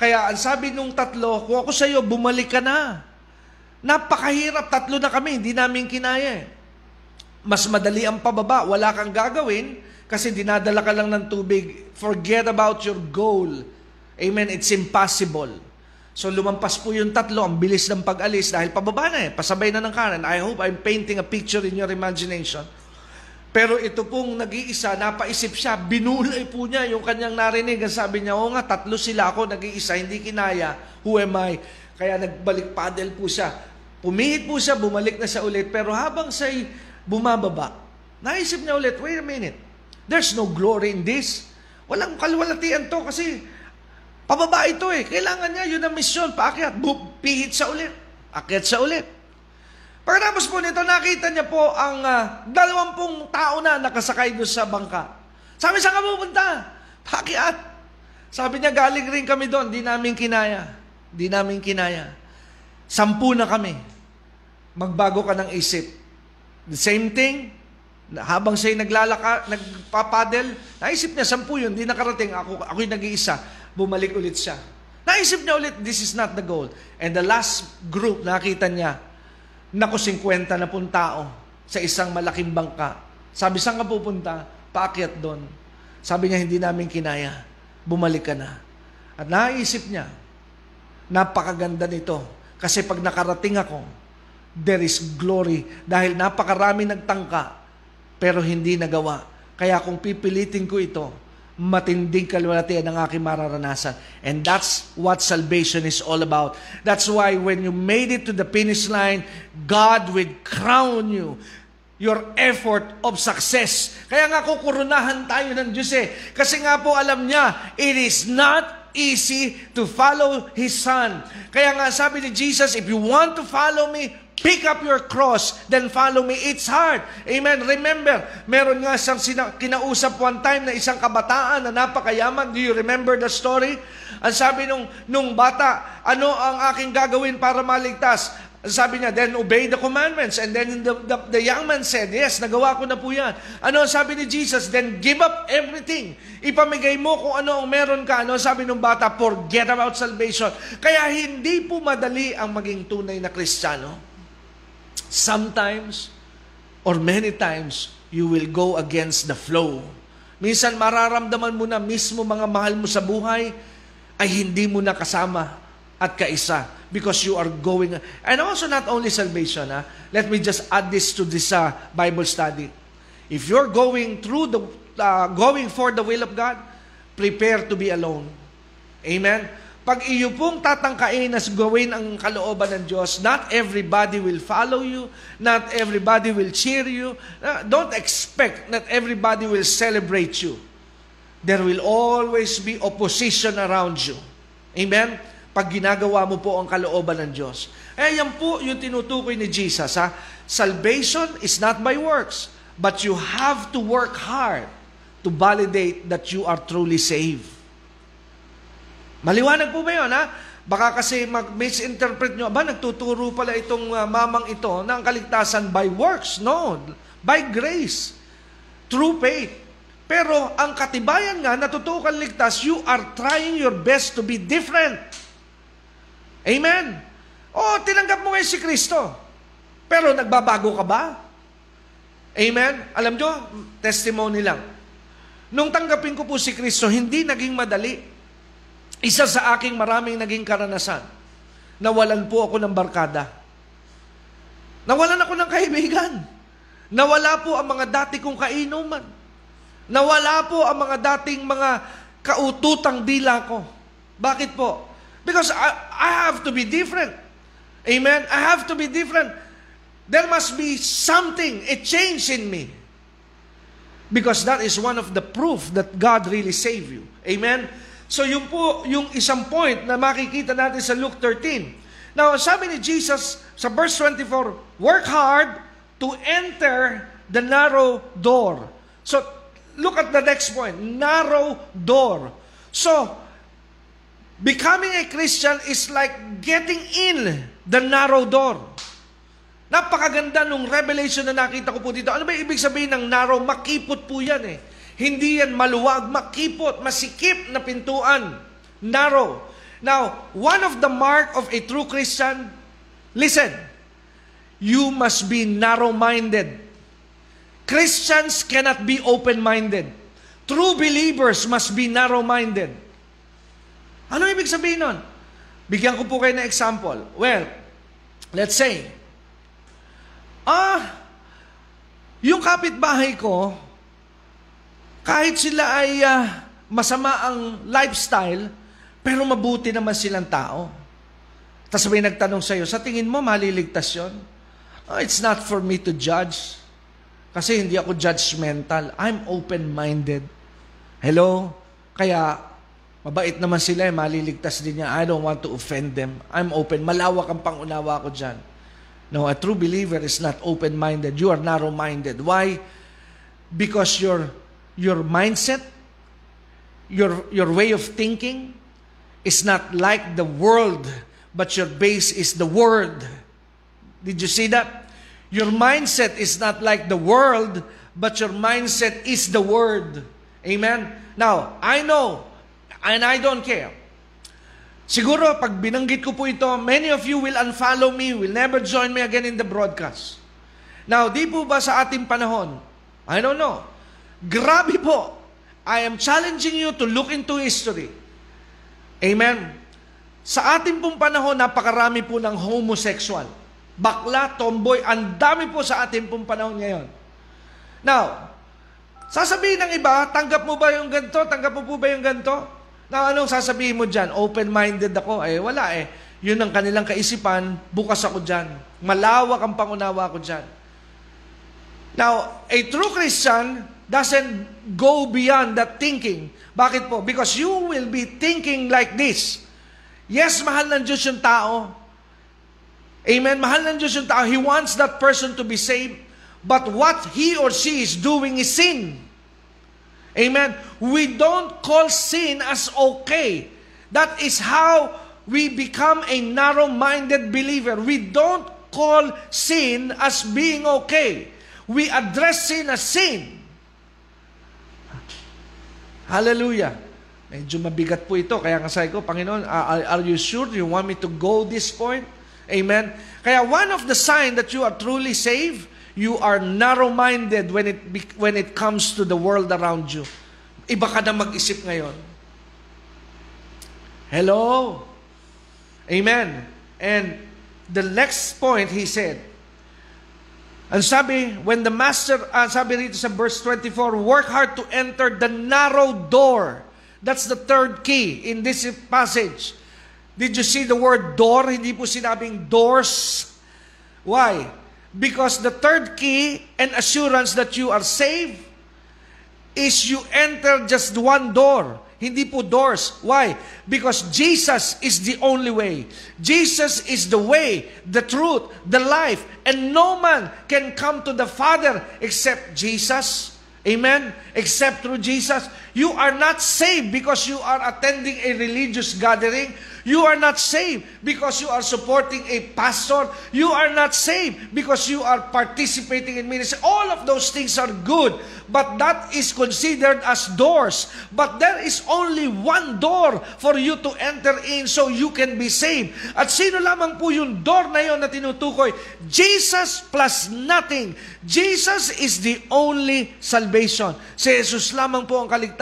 Kaya ang sabi nung tatlo, kung ako sa iyo, bumalik ka na. Napakahirap, tatlo na kami, hindi namin kinaya. Mas madali ang pababa, wala kang gagawin kasi dinadala ka lang ng tubig. Forget about your goal. Amen, it's impossible. So lumampas po yung tatlo, ang bilis ng pag-alis dahil pababa na eh, pasabay na ng kanan. I hope I'm painting a picture in your imagination. Pero ito pong nag-iisa, napaisip siya, binulay po niya yung kanyang narinig. Ang sabi niya, oo nga, tatlo sila ako, nag-iisa, hindi kinaya. Who am I? Kaya nagbalik paddle po siya. Pumihit po siya, bumalik na siya ulit. Pero habang siya'y bumababa, naisip niya ulit, wait a minute, there's no glory in this. Walang kalwalatian to kasi pababa ito eh. Kailangan niya, yun ang misyon, paakyat, pihit sa ulit. Akyat sa ulit. Pagkatapos po nito, nakita niya po ang uh, dalawampung tao na nakasakay doon sa bangka. Sabi, saan ka pupunta? Paakyat. Sabi niya, galing rin kami doon, di namin kinaya. Di namin kinaya. Sampu na kami. Magbago ka ng isip. The same thing, habang siya'y naglalaka, nagpapadel, naisip niya, sampu yun, di nakarating, ako, ako'y nag-iisa, bumalik ulit siya. Naisip niya ulit, this is not the goal. And the last group, nakita niya, naku, 50 na pong tao sa isang malaking bangka. Sabi, saan ka pupunta? Paakyat doon. Sabi niya, hindi namin kinaya. Bumalik ka na. At naisip niya, napakaganda nito. Kasi pag nakarating ako, there is glory. Dahil napakarami nagtangka, pero hindi nagawa. Kaya kung pipilitin ko ito, matinding kalwalatian ang aking mararanasan. And that's what salvation is all about. That's why when you made it to the finish line, God will crown you your effort of success. Kaya nga kukurunahan tayo ng Diyos eh. Kasi nga po alam niya, it is not easy to follow His Son. Kaya nga sabi ni Jesus, if you want to follow me, Pick up your cross, then follow me. It's hard. Amen. Remember, meron nga siyang sina- kinausap one time na isang kabataan na napakayaman. Do you remember the story? Ang sabi nung, nung bata, ano ang aking gagawin para maligtas? Sabi niya, then obey the commandments. And then the, the, the young man said, yes, nagawa ko na po yan. Ano sabi ni Jesus? Then give up everything. Ipamigay mo kung ano ang meron ka. Ano sabi ng bata? Forget about salvation. Kaya hindi po madali ang maging tunay na Kristiyano. Sometimes, or many times, you will go against the flow. Minsan mararamdaman mo na mismo mga mahal mo sa buhay ay hindi mo na kasama at kaisa because you are going and also not only salvation ha? let me just add this to this uh, Bible study if you're going through the uh, going for the will of God prepare to be alone amen pag iyo pong tatangkain na gawin ang kalooban ng Diyos, not everybody will follow you, not everybody will cheer you. Uh, don't expect that everybody will celebrate you. There will always be opposition around you. Amen? Pag ginagawa mo po ang kalooban ng Diyos. Eh, yan po yung tinutukoy ni Jesus. Ha? Salvation is not by works, but you have to work hard to validate that you are truly saved. Maliwanag po ba yun, ha? Baka kasi mag-misinterpret nyo, ba, nagtuturo pala itong uh, mamang ito ng kaligtasan by works. No, by grace. True faith. Pero ang katibayan nga, natutukan ligtas, you are trying your best to be different. Amen? O, tinanggap mo ngayon si Kristo. Pero nagbabago ka ba? Amen? Alam nyo, testimony lang. Nung tanggapin ko po si Kristo, hindi naging madali. Isa sa aking maraming naging karanasan, nawalan po ako ng barkada. Nawalan ako ng kaibigan. Nawala po ang mga dati kong kainuman. Nawala po ang mga dating mga kaututang dila ko. Bakit po? Because I, I have to be different. Amen? I have to be different. There must be something, a change in me. Because that is one of the proof that God really saved you. Amen? So yung po, yung isang point na makikita natin sa Luke 13. Now, sabi ni Jesus sa verse 24, work hard to enter the narrow door. So, look at the next point, narrow door. So, becoming a Christian is like getting in the narrow door. Napakaganda nung revelation na nakita ko po dito. Ano ba ibig sabihin ng narrow? Makipot po yan eh. Hindi yan maluwag, makipot, masikip na pintuan. Narrow. Now, one of the mark of a true Christian, listen, you must be narrow-minded. Christians cannot be open-minded. True believers must be narrow-minded. Ano ibig sabihin nun? Bigyan ko po kayo ng example. Well, let's say, ah, yung kapitbahay ko, kahit sila ay uh, masama ang lifestyle, pero mabuti naman silang tao. Tapos may nagtanong sa'yo, sa tingin mo maliligtas yon? Oh, it's not for me to judge. Kasi hindi ako judgmental. I'm open-minded. Hello? Kaya, mabait naman sila, eh, maliligtas din niya. I don't want to offend them. I'm open. Malawak ang pangunawa ko dyan. No, a true believer is not open-minded. You are narrow-minded. Why? Because your, your mindset, your, your way of thinking is not like the world, but your base is the Word. Did you see that? Your mindset is not like the world, but your mindset is the Word. Amen? Now, I know, and I don't care. Siguro, pag binanggit ko po ito, many of you will unfollow me, will never join me again in the broadcast. Now, di po ba sa ating panahon? I don't know. Grabe po. I am challenging you to look into history. Amen? Sa ating pong panahon, napakarami po ng homosexual. Bakla, tomboy, ang dami po sa ating pong panahon ngayon. Now, sasabihin ng iba, tanggap mo ba yung ganito? Tanggap mo po ba yung ganito? Na anong sasabihin mo dyan? Open-minded ako. Eh, wala eh. Yun ang kanilang kaisipan, bukas ako dyan. Malawak ang pangunawa ko dyan. Now, a true Christian doesn't go beyond that thinking. Bakit po? Because you will be thinking like this. Yes, mahal ng Diyos yung tao. Amen? Mahal ng Diyos yung tao. He wants that person to be saved. But what he or she is doing is sin. Amen. We don't call sin as okay. That is how we become a narrow-minded believer. We don't call sin as being okay. We address sin as sin. Hallelujah. Medyo mabigat po ito. Kaya nga sabi ko, Panginoon, are, are you sure you want me to go this point? Amen. Kaya one of the sign that you are truly saved you are narrow-minded when it when it comes to the world around you. Iba ka na mag-isip ngayon. Hello? Amen. And the next point, he said, and sabi, when the master, uh, sabi rito sa verse 24, work hard to enter the narrow door. That's the third key in this passage. Did you see the word door? Hindi po sinabing doors. Why? Because the third key and assurance that you are saved is you enter just one door. Hindi po doors. Why? Because Jesus is the only way. Jesus is the way, the truth, the life. And no man can come to the Father except Jesus. Amen? Except through Jesus. You are not saved because you are attending a religious gathering. You are not saved because you are supporting a pastor. You are not saved because you are participating in ministry. All of those things are good, but that is considered as doors. But there is only one door for you to enter in so you can be saved. At sino lamang po yung door na yon na tinutukoy? Jesus plus nothing. Jesus is the only salvation. Si Jesus lamang po ang kaligtasan.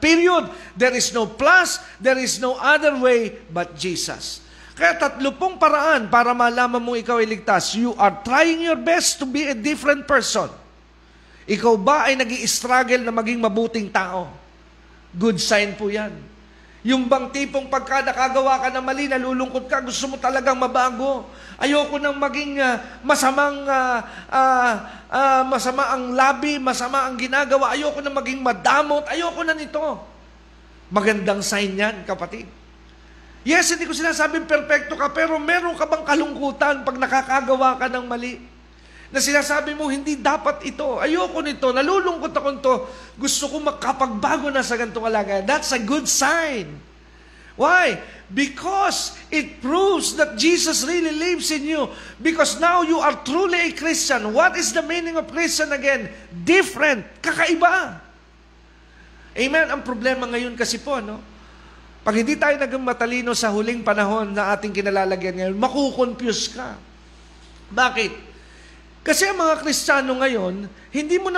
Period. There is no plus, there is no other way but Jesus. Kaya tatlo pong paraan para malaman mo ikaw ay ligtas. You are trying your best to be a different person. Ikaw ba ay nag struggle na maging mabuting tao? Good sign po yan. Yung bang tipong pagka nakagawa ka na mali, nalulungkot ka, gusto mo talagang mabago. Ayoko nang maging uh, masamang uh, uh, uh, masama ang labi, masama ang ginagawa. Ayoko nang maging madamot. Ayoko na nito. Magandang sign yan, kapatid. Yes, hindi ko sinasabing perfecto ka, pero meron ka bang kalungkutan pag nakakagawa ka ng mali? Na sinasabi mo, hindi dapat ito. Ayoko nito. Nalulungkot ako nito. Gusto ko makapagbago na sa ganitong kalagayan. That's a good sign. Why? Because it proves that Jesus really lives in you. Because now you are truly a Christian. What is the meaning of Christian again? Different. Kakaiba. Amen? Ang problema ngayon kasi po, no? Pag hindi tayo naging matalino sa huling panahon na ating kinalalagyan ngayon, makukonfuse ka. Bakit? Kasi ang mga Kristiyano ngayon, hindi mo na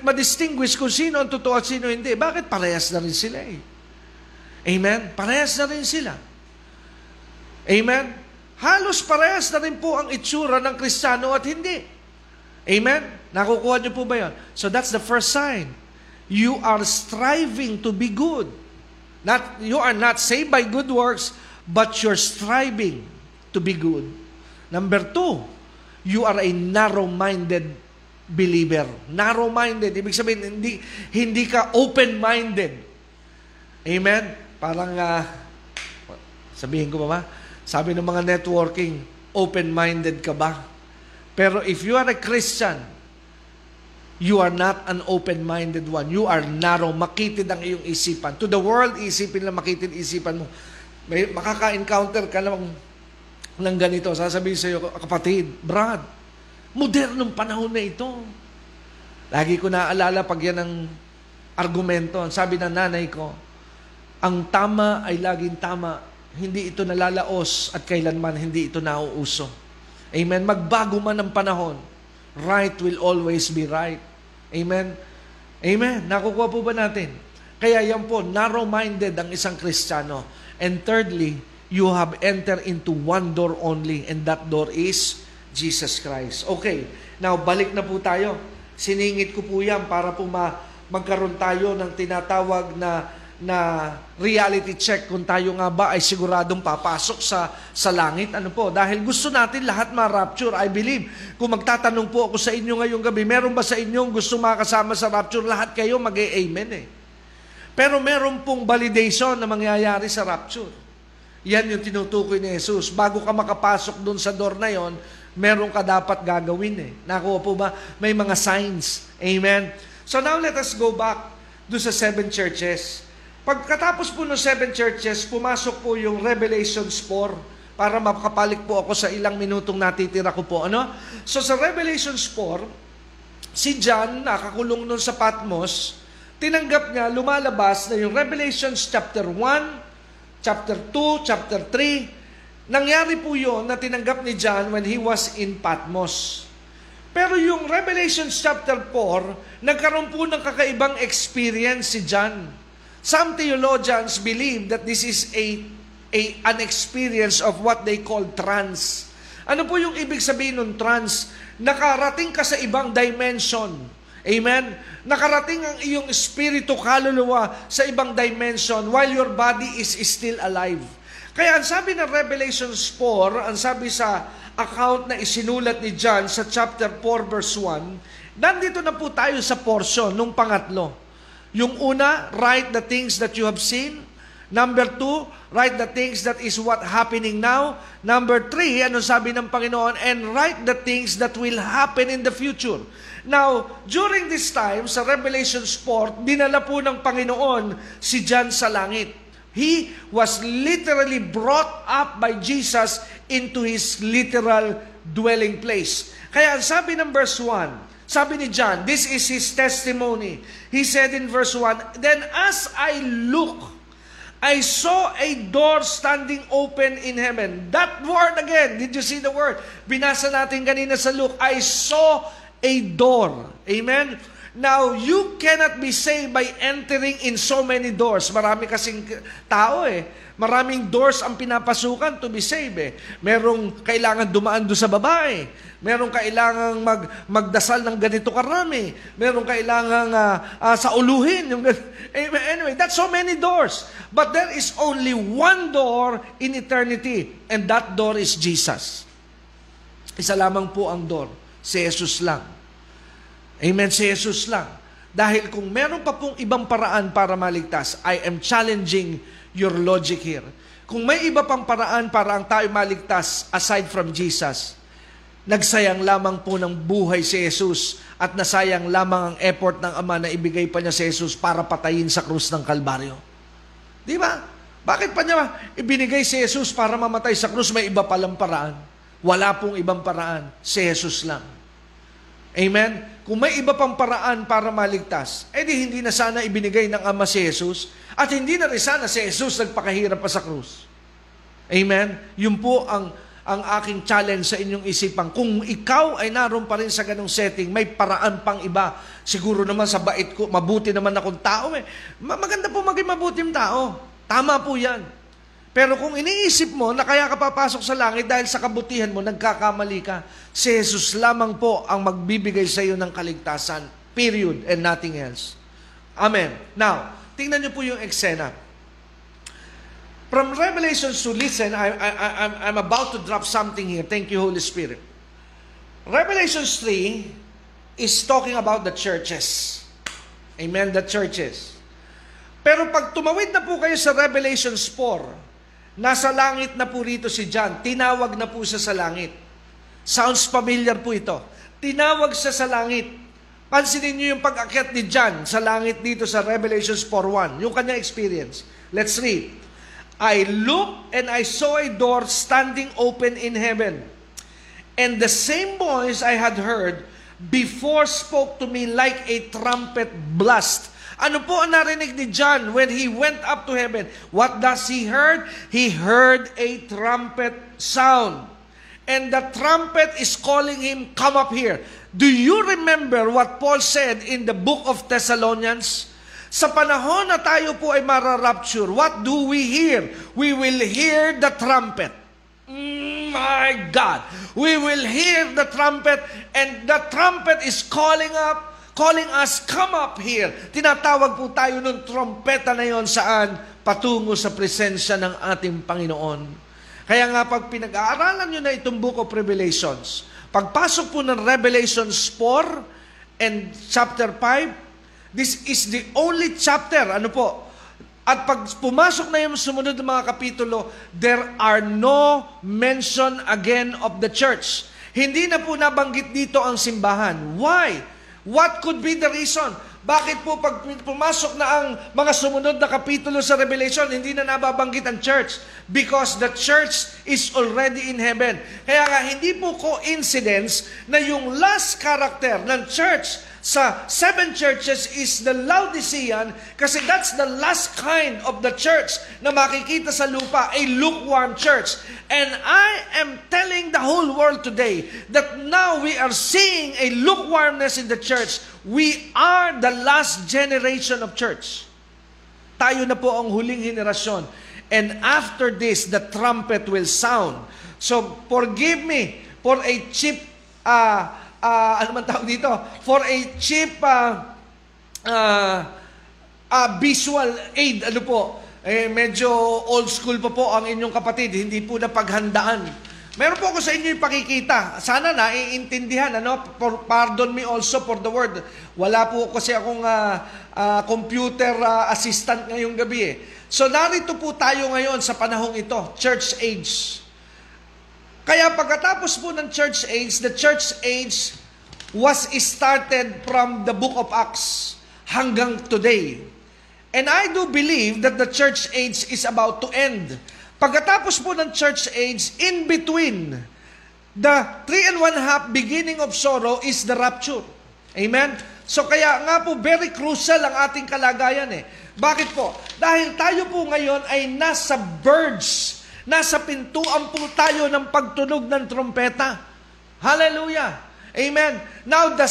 madistinguish kung sino ang totoo at sino hindi. Bakit? Parehas na rin sila eh. Amen? Parehas na rin sila. Amen? Halos parehas na rin po ang itsura ng Kristiyano at hindi. Amen? Nakukuha niyo po ba yun? So that's the first sign. You are striving to be good. Not, you are not saved by good works, but you're striving to be good. Number two, you are a narrow-minded believer. Narrow-minded, ibig sabihin, hindi, hindi ka open-minded. Amen? Parang, uh, sabihin ko ba ba? Sabi ng mga networking, open-minded ka ba? Pero if you are a Christian, you are not an open-minded one. You are narrow. Makitid ang iyong isipan. To the world, isipin lang makitid isipan mo. May makaka-encounter ka lang ng ganito. Sasabihin sa iyo, kapatid, Brad, modernong panahon na ito. Lagi ko naaalala pag yan ang argumento. Sabi ng nanay ko, ang tama ay laging tama. Hindi ito nalalaos at kailanman hindi ito nauuso. Amen. Magbago man ang panahon, right will always be right. Amen. Amen. Nakukuha po ba natin? Kaya yan po, narrow-minded ang isang Kristiyano. And thirdly, you have entered into one door only, and that door is Jesus Christ. Okay, now balik na po tayo. Siningit ko po yan para po ma- magkaroon tayo ng tinatawag na na reality check kung tayo nga ba ay siguradong papasok sa sa langit. Ano po? Dahil gusto natin lahat ma-rapture. I believe. Kung magtatanong po ako sa inyo ngayong gabi, meron ba sa inyong gusto makasama sa rapture? Lahat kayo mag-amen eh. Pero meron pong validation na mangyayari sa rapture. Yan yung tinutukoy ni Jesus. Bago ka makapasok dun sa door na yon, meron ka dapat gagawin eh. Nakuha po ba? May mga signs. Amen? So now let us go back do sa seven churches. Pagkatapos po ng seven churches, pumasok po yung Revelations 4 para makapalik po ako sa ilang minutong natitira ko po. Ano? So sa Revelations 4, si John, nakakulong nun sa Patmos, tinanggap niya, lumalabas na yung Revelations chapter 1, chapter 2, chapter 3. Nangyari po yon na tinanggap ni John when he was in Patmos. Pero yung Revelations chapter 4, nagkaroon po ng kakaibang experience si John. Some theologians believe that this is a, a an experience of what they call trance. Ano po yung ibig sabihin ng trance? Nakarating ka sa ibang dimension. Amen? Nakarating ang iyong spirito, kaluluwa sa ibang dimension while your body is still alive. Kaya ang sabi ng Revelations 4, ang sabi sa account na isinulat ni John sa chapter 4 verse 1, nandito na po tayo sa portion nung pangatlo. Yung una, write the things that you have seen. Number two, write the things that is what happening now. Number three, ano sabi ng Panginoon? And write the things that will happen in the future. Now, during this time, sa Revelation 4, dinala po ng Panginoon si John sa langit. He was literally brought up by Jesus into his literal dwelling place. Kaya sabi ng verse 1, sabi ni John, this is his testimony. He said in verse 1, Then as I look, I saw a door standing open in heaven. That word again, did you see the word? Binasa natin kanina sa Luke, I saw a door. Amen? Now, you cannot be saved by entering in so many doors. Marami kasing tao eh Maraming doors ang pinapasukan to be saved eh. Merong kailangan dumaan do sa babae. Merong kailangan mag, magdasal ng ganito karami. Merong kailangan uh, uh, sa uluhin. Yung, anyway, that's so many doors. But there is only one door in eternity. And that door is Jesus. Isa lamang po ang door. Si Jesus lang. Amen, si Jesus lang. Dahil kung meron pa pong ibang paraan para maligtas, I am challenging your logic here. Kung may iba pang paraan para ang tayo maligtas aside from Jesus, nagsayang lamang po ng buhay si Jesus at nasayang lamang ang effort ng Ama na ibigay pa niya si Jesus para patayin sa krus ng Kalbaryo. Di ba? Bakit pa niya ibinigay si Jesus para mamatay sa krus? May iba palang paraan. Wala pong ibang paraan. Si Jesus lang. Amen? Kung may iba pang paraan para maligtas, edi hindi na sana ibinigay ng Ama si Jesus at hindi na rin sana si Jesus nagpakahirap pa sa krus. Amen? Yun po ang, ang aking challenge sa inyong isipan. Kung ikaw ay naroon pa rin sa ganong setting, may paraan pang iba. Siguro naman sa bait ko, mabuti naman akong tao. Eh. Maganda po maging mabuting tao. Tama po yan. Pero kung iniisip mo na kaya ka papasok sa langit dahil sa kabutihan mo, nagkakamali ka, si Jesus lamang po ang magbibigay sa iyo ng kaligtasan. Period and nothing else. Amen. Now, Tingnan niyo po yung eksena. From Revelations to listen, I, I, I, I'm about to drop something here. Thank you, Holy Spirit. Revelations 3 is talking about the churches. Amen, the churches. Pero pag tumawid na po kayo sa Revelations 4, nasa langit na po rito si John. Tinawag na po siya sa langit. Sounds familiar po ito. Tinawag siya sa langit. Pansinin niyo yung pag-akyat ni John sa langit dito sa Revelations 4.1. Yung kanyang experience. Let's read. I looked and I saw a door standing open in heaven. And the same voice I had heard before spoke to me like a trumpet blast ano po ang narinig ni John when he went up to heaven? What does he heard? He heard a trumpet sound. And the trumpet is calling him, come up here. Do you remember what Paul said in the book of Thessalonians? Sa panahon na tayo po ay mararapture, what do we hear? We will hear the trumpet. Mm, my God! We will hear the trumpet and the trumpet is calling up calling us, come up here. Tinatawag po tayo ng trompeta na yon saan? Patungo sa presensya ng ating Panginoon. Kaya nga pag pinag-aaralan nyo na itong Book of Revelations, pagpasok po ng Revelations 4 and chapter 5, this is the only chapter, ano po, at pag pumasok na yung sumunod ng mga kapitulo, there are no mention again of the church. Hindi na po nabanggit dito ang simbahan. Why? What could be the reason? Bakit po pag pumasok na ang mga sumunod na kapitulo sa Revelation, hindi na nababanggit ang church? Because the church is already in heaven. Kaya nga, hindi po coincidence na yung last character ng church sa seven churches is the Laodicean kasi that's the last kind of the church na makikita sa lupa, a lukewarm church. And I am telling the whole world today that now we are seeing a lukewarmness in the church. We are the last generation of church. Tayo na po ang huling henerasyon. And after this, the trumpet will sound. So forgive me for a cheap uh, uh, ano man tawag dito, for a cheap uh, uh, uh, visual aid, ano po, eh, medyo old school pa po ang inyong kapatid, hindi po na paghandaan. Meron po ako sa inyo yung pakikita. Sana na iintindihan. Ano? For, pardon me also for the word. Wala po kasi akong uh, uh, computer uh, assistant ngayong gabi eh. So narito po tayo ngayon sa panahong ito, church age. Kaya pagkatapos po ng church age, the church age was started from the book of Acts hanggang today. And I do believe that the church age is about to end. Pagkatapos po ng church age, in between, the three and one half beginning of sorrow is the rapture. Amen? So kaya nga po, very crucial ang ating kalagayan eh. Bakit po? Dahil tayo po ngayon ay nasa verge Nasa pintuan po tayo ng pagtunog ng trompeta. Hallelujah. Amen. Now, the,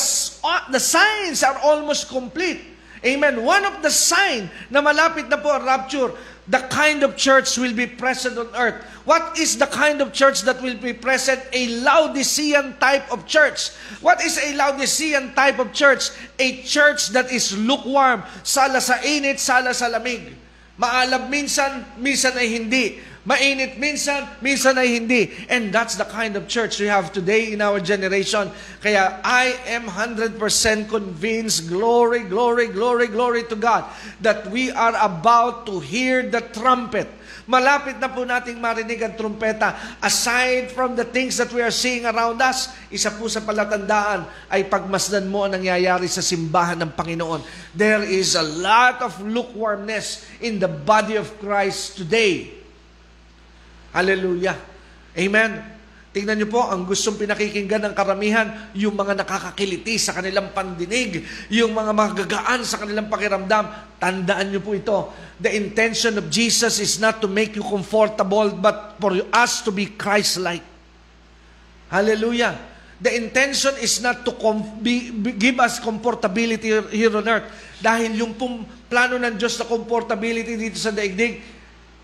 the signs are almost complete. Amen. One of the sign na malapit na po ang rapture, the kind of church will be present on earth. What is the kind of church that will be present? A Laodicean type of church. What is a Laodicean type of church? A church that is lukewarm. Sala sa init, sala sa lamig. Maalab minsan, minsan ay hindi. Mainit minsan, minsan ay hindi. And that's the kind of church we have today in our generation. Kaya I am 100% convinced, glory, glory, glory, glory to God, that we are about to hear the trumpet. Malapit na po nating marinig ang trumpeta. Aside from the things that we are seeing around us, isa po sa palatandaan ay pagmasdan mo ang nangyayari sa simbahan ng Panginoon. There is a lot of lukewarmness in the body of Christ today. Hallelujah. Amen. Tingnan niyo po, ang gustong pinakikinggan ng karamihan, yung mga nakakakiliti sa kanilang pandinig, yung mga magagaan sa kanilang pakiramdam. Tandaan niyo po ito. The intention of Jesus is not to make you comfortable, but for us to be Christ-like. Hallelujah. The intention is not to com- be, be, give us comfortability here on earth. Dahil yung pong plano ng Diyos na comfortability dito sa daigdig,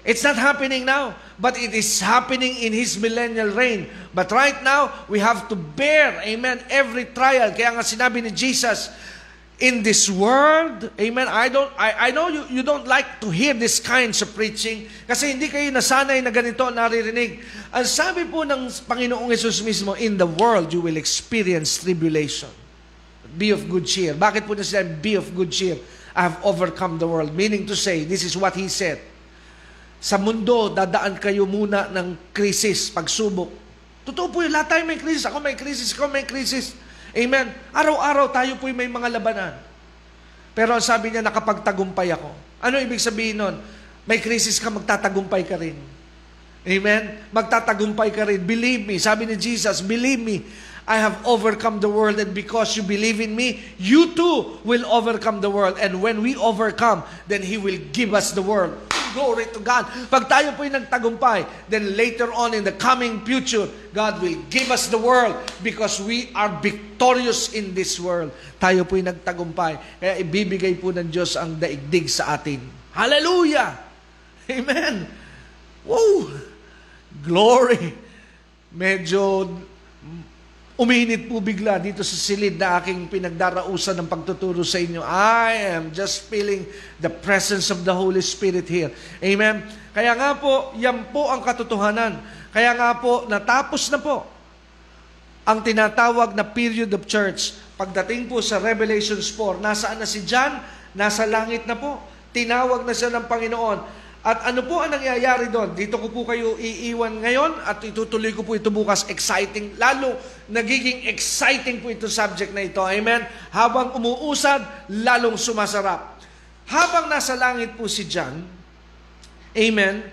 It's not happening now, but it is happening in His millennial reign. But right now, we have to bear, amen, every trial. Kaya nga sinabi ni Jesus, in this world, amen, I don't, I, I know you, you don't like to hear this kinds of preaching kasi hindi kayo nasanay na ganito naririnig. Ang sabi po ng Panginoong Yesus mismo, in the world you will experience tribulation. Be of good cheer. Bakit po na sila be of good cheer? I have overcome the world. Meaning to say, this is what He said. Sa mundo, dadaan kayo muna ng krisis, pagsubok. Totoo po yun, lahat tayo may krisis. Ako may krisis, ako may krisis. Amen. Araw-araw tayo po may mga labanan. Pero sabi niya, nakapagtagumpay ako. Ano ibig sabihin nun? May krisis ka, magtatagumpay ka rin. Amen? Magtatagumpay ka rin. Believe me. Sabi ni Jesus, believe me. I have overcome the world and because you believe in me, you too will overcome the world. And when we overcome, then He will give us the world. Glory to God. Pag tayo po'y nagtagumpay, then later on in the coming future, God will give us the world because we are victorious in this world. Tayo po'y nagtagumpay. Kaya ibibigay po ng Diyos ang daigdig sa atin. Hallelujah! Amen! Woo! Glory! Medyo uminit po bigla dito sa silid na aking pinagdarausan ng pagtuturo sa inyo. I am just feeling the presence of the Holy Spirit here. Amen? Kaya nga po, yan po ang katotohanan. Kaya nga po, natapos na po ang tinatawag na period of church. Pagdating po sa Revelations 4, nasaan na si John? Nasa langit na po. Tinawag na siya ng Panginoon at ano po ang nangyayari doon? Dito ko po kayo iiwan ngayon at itutuloy ko po ito bukas. Exciting, lalo nagiging exciting po ito subject na ito. Amen? Habang umuusad, lalong sumasarap. Habang nasa langit po si John, Amen,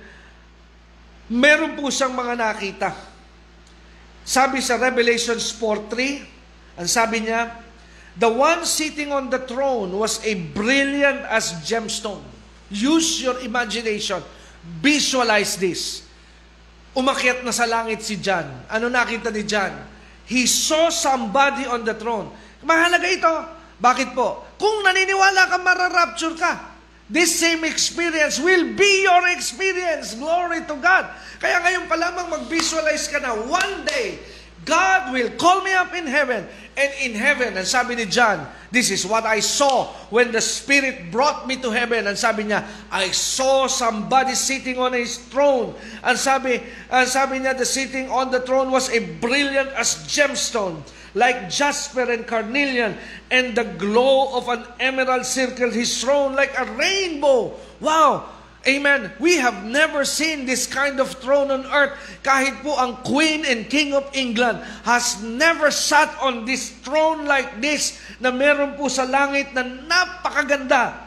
meron po siyang mga nakita. Sabi sa Revelations 4.3, ang sabi niya, The one sitting on the throne was a brilliant as gemstone Use your imagination. Visualize this. Umakyat na sa langit si John. Ano nakita ni John? He saw somebody on the throne. Mahalaga ito. Bakit po? Kung naniniwala ka, mararapture ka. This same experience will be your experience. Glory to God. Kaya ngayon pa lamang mag-visualize ka na one day, God will call me up in heaven. And in heaven, and sabi ni John, this is what I saw when the Spirit brought me to heaven. And sabi niya, I saw somebody sitting on his throne. And sabi, and sabi niya, the sitting on the throne was a brilliant as gemstone, like jasper and carnelian, and the glow of an emerald circled his throne like a rainbow. Wow! Amen. We have never seen this kind of throne on earth. Kahit po ang Queen and King of England has never sat on this throne like this na meron po sa langit na napakaganda.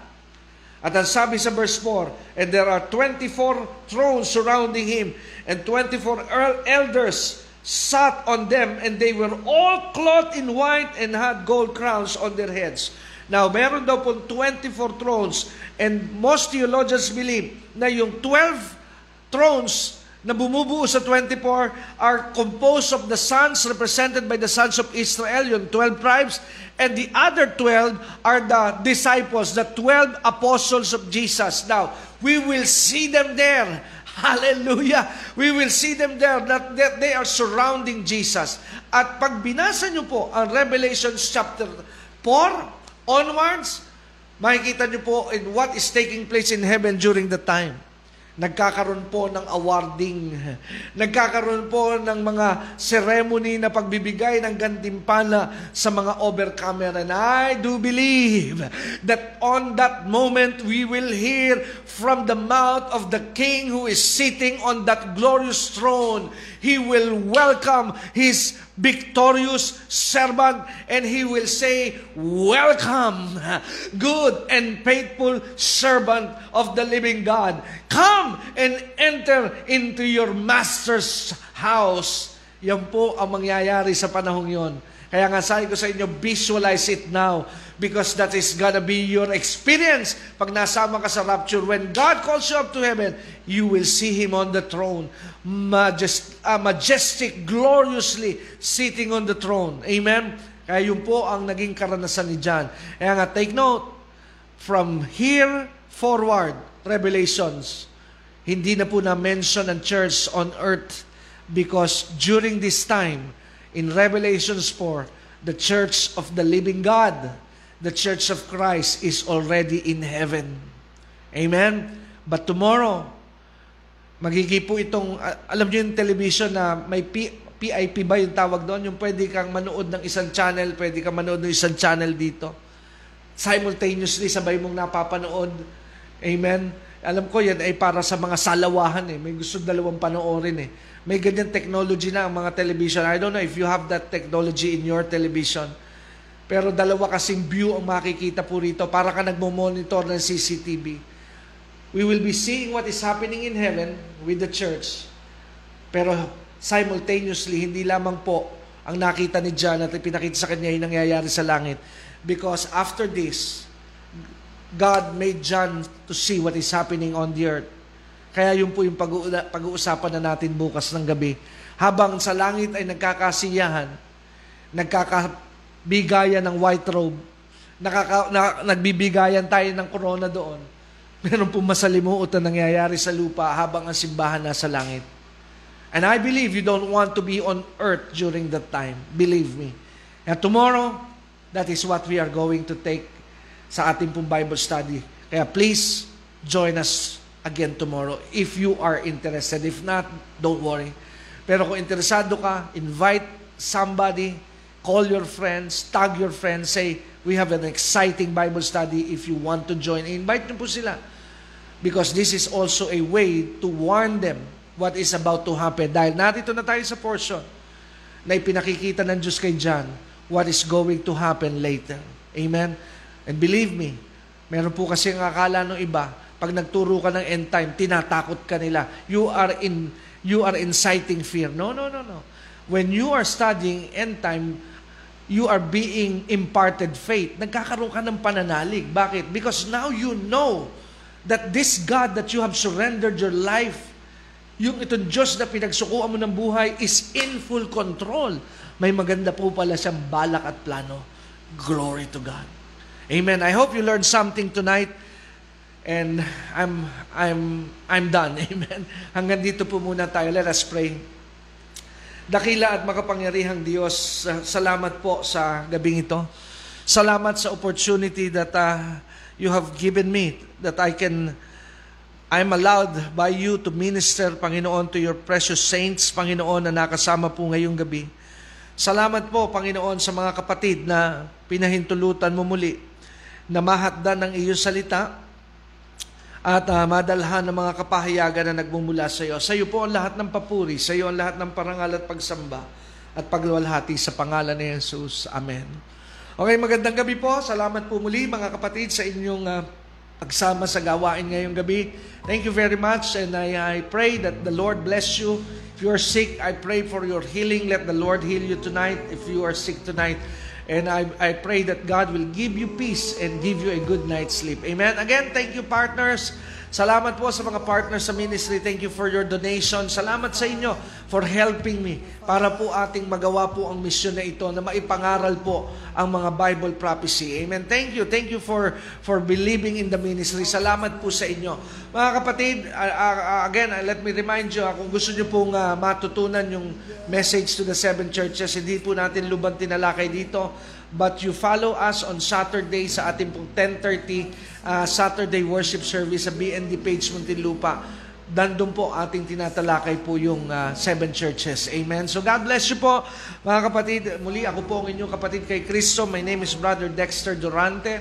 At ang sabi sa verse 4, And there are 24 thrones surrounding him, and 24 elders sat on them, and they were all clothed in white and had gold crowns on their heads. Now, meron daw pong 24 thrones and most theologians believe na yung 12 thrones na bumubuo sa 24 are composed of the sons represented by the sons of Israel, yung 12 tribes, and the other 12 are the disciples, the 12 apostles of Jesus. Now, we will see them there. Hallelujah! We will see them there that, that they are surrounding Jesus. At pag binasa nyo po ang Revelation chapter 4, onwards, makikita niyo po in what is taking place in heaven during the time. Nagkakaroon po ng awarding. Nagkakaroon po ng mga ceremony na pagbibigay ng gantimpala sa mga overcomer. And I do believe that on that moment we will hear from the mouth of the King who is sitting on that glorious throne. He will welcome His victorious servant and he will say, Welcome, good and faithful servant of the living God. Come and enter into your master's house. Yan po ang mangyayari sa panahong yon. Kaya nga sabi ko sa inyo, visualize it now because that is gonna be your experience pag nasama ka sa rapture. When God calls you up to heaven, you will see Him on the throne, majest, uh, majestic, gloriously sitting on the throne. Amen? Kaya yun po ang naging karanasan ni John. Kaya nga, take note, from here forward, Revelations, hindi na po na-mention ang church on earth because during this time, in Revelations 4, the church of the living God, the church of Christ is already in heaven. Amen? But tomorrow, magiging po itong, alam niyo yung television na may P, PIP ba yung tawag doon? Yung pwede kang manood ng isang channel, pwede kang manood ng isang channel dito. simultaneously sabay mong napapanood. Amen? Alam ko yan ay para sa mga salawahan eh. May gusto dalawang panoorin eh. May ganyan technology na ang mga television. I don't know if you have that technology in your television. Pero dalawa kasing view ang makikita po rito para ka nagmo-monitor ng CCTV. We will be seeing what is happening in heaven with the church. Pero simultaneously, hindi lamang po ang nakita ni John at pinakita sa kanya yung nangyayari sa langit. Because after this, God made John to see what is happening on the earth. Kaya yun po yung pag-uusapan na natin bukas ng gabi. Habang sa langit ay nagkakasiyahan, nagkakabigayan ng white robe, nakaka, na, nagbibigayan tayo ng corona doon, meron po masalimuot na nangyayari sa lupa habang ang simbahan nasa langit. And I believe you don't want to be on earth during that time. Believe me. And tomorrow, that is what we are going to take sa ating pong Bible study. Kaya please, join us again tomorrow if you are interested. If not, don't worry. Pero kung interesado ka, invite somebody, call your friends, tag your friends, say, we have an exciting Bible study if you want to join. Invite nyo po sila. Because this is also a way to warn them what is about to happen. Dahil narito na tayo sa portion na ipinakikita ng Diyos kay John what is going to happen later. Amen? And believe me, meron po kasi ang akala ng iba, pag nagturo ka ng end time, tinatakot ka nila. You are in you are inciting fear. No, no, no, no. When you are studying end time, you are being imparted faith. Nagkakaroon ka ng pananalig. Bakit? Because now you know that this God that you have surrendered your life, yung itong Diyos na pinagsukuan mo ng buhay is in full control. May maganda po pala siyang balak at plano. Glory to God. Amen. I hope you learned something tonight. And I'm I'm I'm done. Amen. Hanggang dito po muna tayo. Let us pray. Dakila at makapangyarihang Diyos, salamat po sa gabing ito. Salamat sa opportunity that uh, you have given me that I can I'm allowed by you to minister, Panginoon, to your precious saints, Panginoon, na nakasama po ngayong gabi. Salamat po, Panginoon, sa mga kapatid na pinahintulutan mo muli na mahatdan ng iyong salita, at uh, madalhan ng mga kapahayagan na nagmumula sa iyo. Sa iyo po ang lahat ng papuri, sa iyo ang lahat ng parangal at pagsamba at pagluwalhati sa pangalan ni Jesus. Amen. Okay, magandang gabi po. Salamat po muli mga kapatid sa inyong uh, pagsama sa gawain ngayong gabi. Thank you very much and I, I pray that the Lord bless you. If you are sick, I pray for your healing. Let the Lord heal you tonight. If you are sick tonight, And I, I pray that God will give you peace and give you a good night's sleep. Amen. Again, thank you partners. Salamat po sa mga partners sa ministry. Thank you for your donation. Salamat sa inyo for helping me para po ating magawa po ang misyon na ito na maipangaral po ang mga Bible prophecy. Amen. Thank you. Thank you for for believing in the ministry. Salamat po sa inyo. Mga kapatid, again, let me remind you, uh, kung gusto niyo pong uh, matutunan yung message to the seven churches, hindi po natin lubang tinalakay dito but you follow us on Saturday sa ating pong 10.30 uh, Saturday worship service sa BND page Muntinlupa. Dandun po ating tinatalakay po yung uh, seven churches. Amen. So God bless you po mga kapatid. Muli ako po ang inyong kapatid kay Kristo. My name is Brother Dexter Durante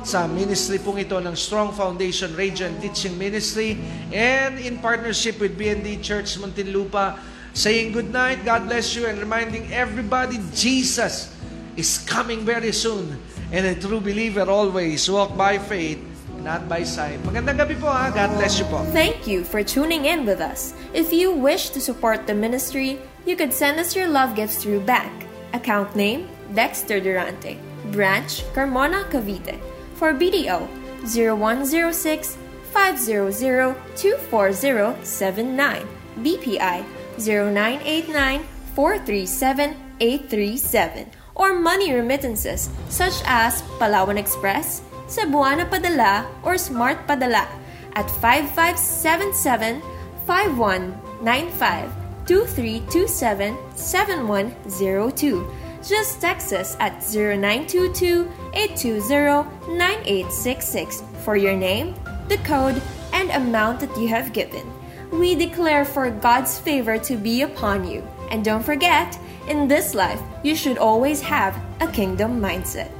sa ministry pong ito ng Strong Foundation Radio and Teaching Ministry and in partnership with BND Church Muntinlupa saying good night, God bless you and reminding everybody Jesus is coming very soon. And a true believer always walk by faith, not by sight. Magandang gabi po ha. God bless you po. Thank you for tuning in with us. If you wish to support the ministry, you could send us your love gifts through bank. Account name, Dexter Durante. Branch, Carmona, Cavite. For BDO, 0106 500 24079. BPI, 0989 437 837 or money remittances such as Palawan Express, Cebuana Padala, or Smart Padala at 5577 5195 2327 7102. Just text us at 0922 820 9866 for your name, the code, and amount that you have given. We declare for God's favor to be upon you. And don't forget, in this life, you should always have a kingdom mindset.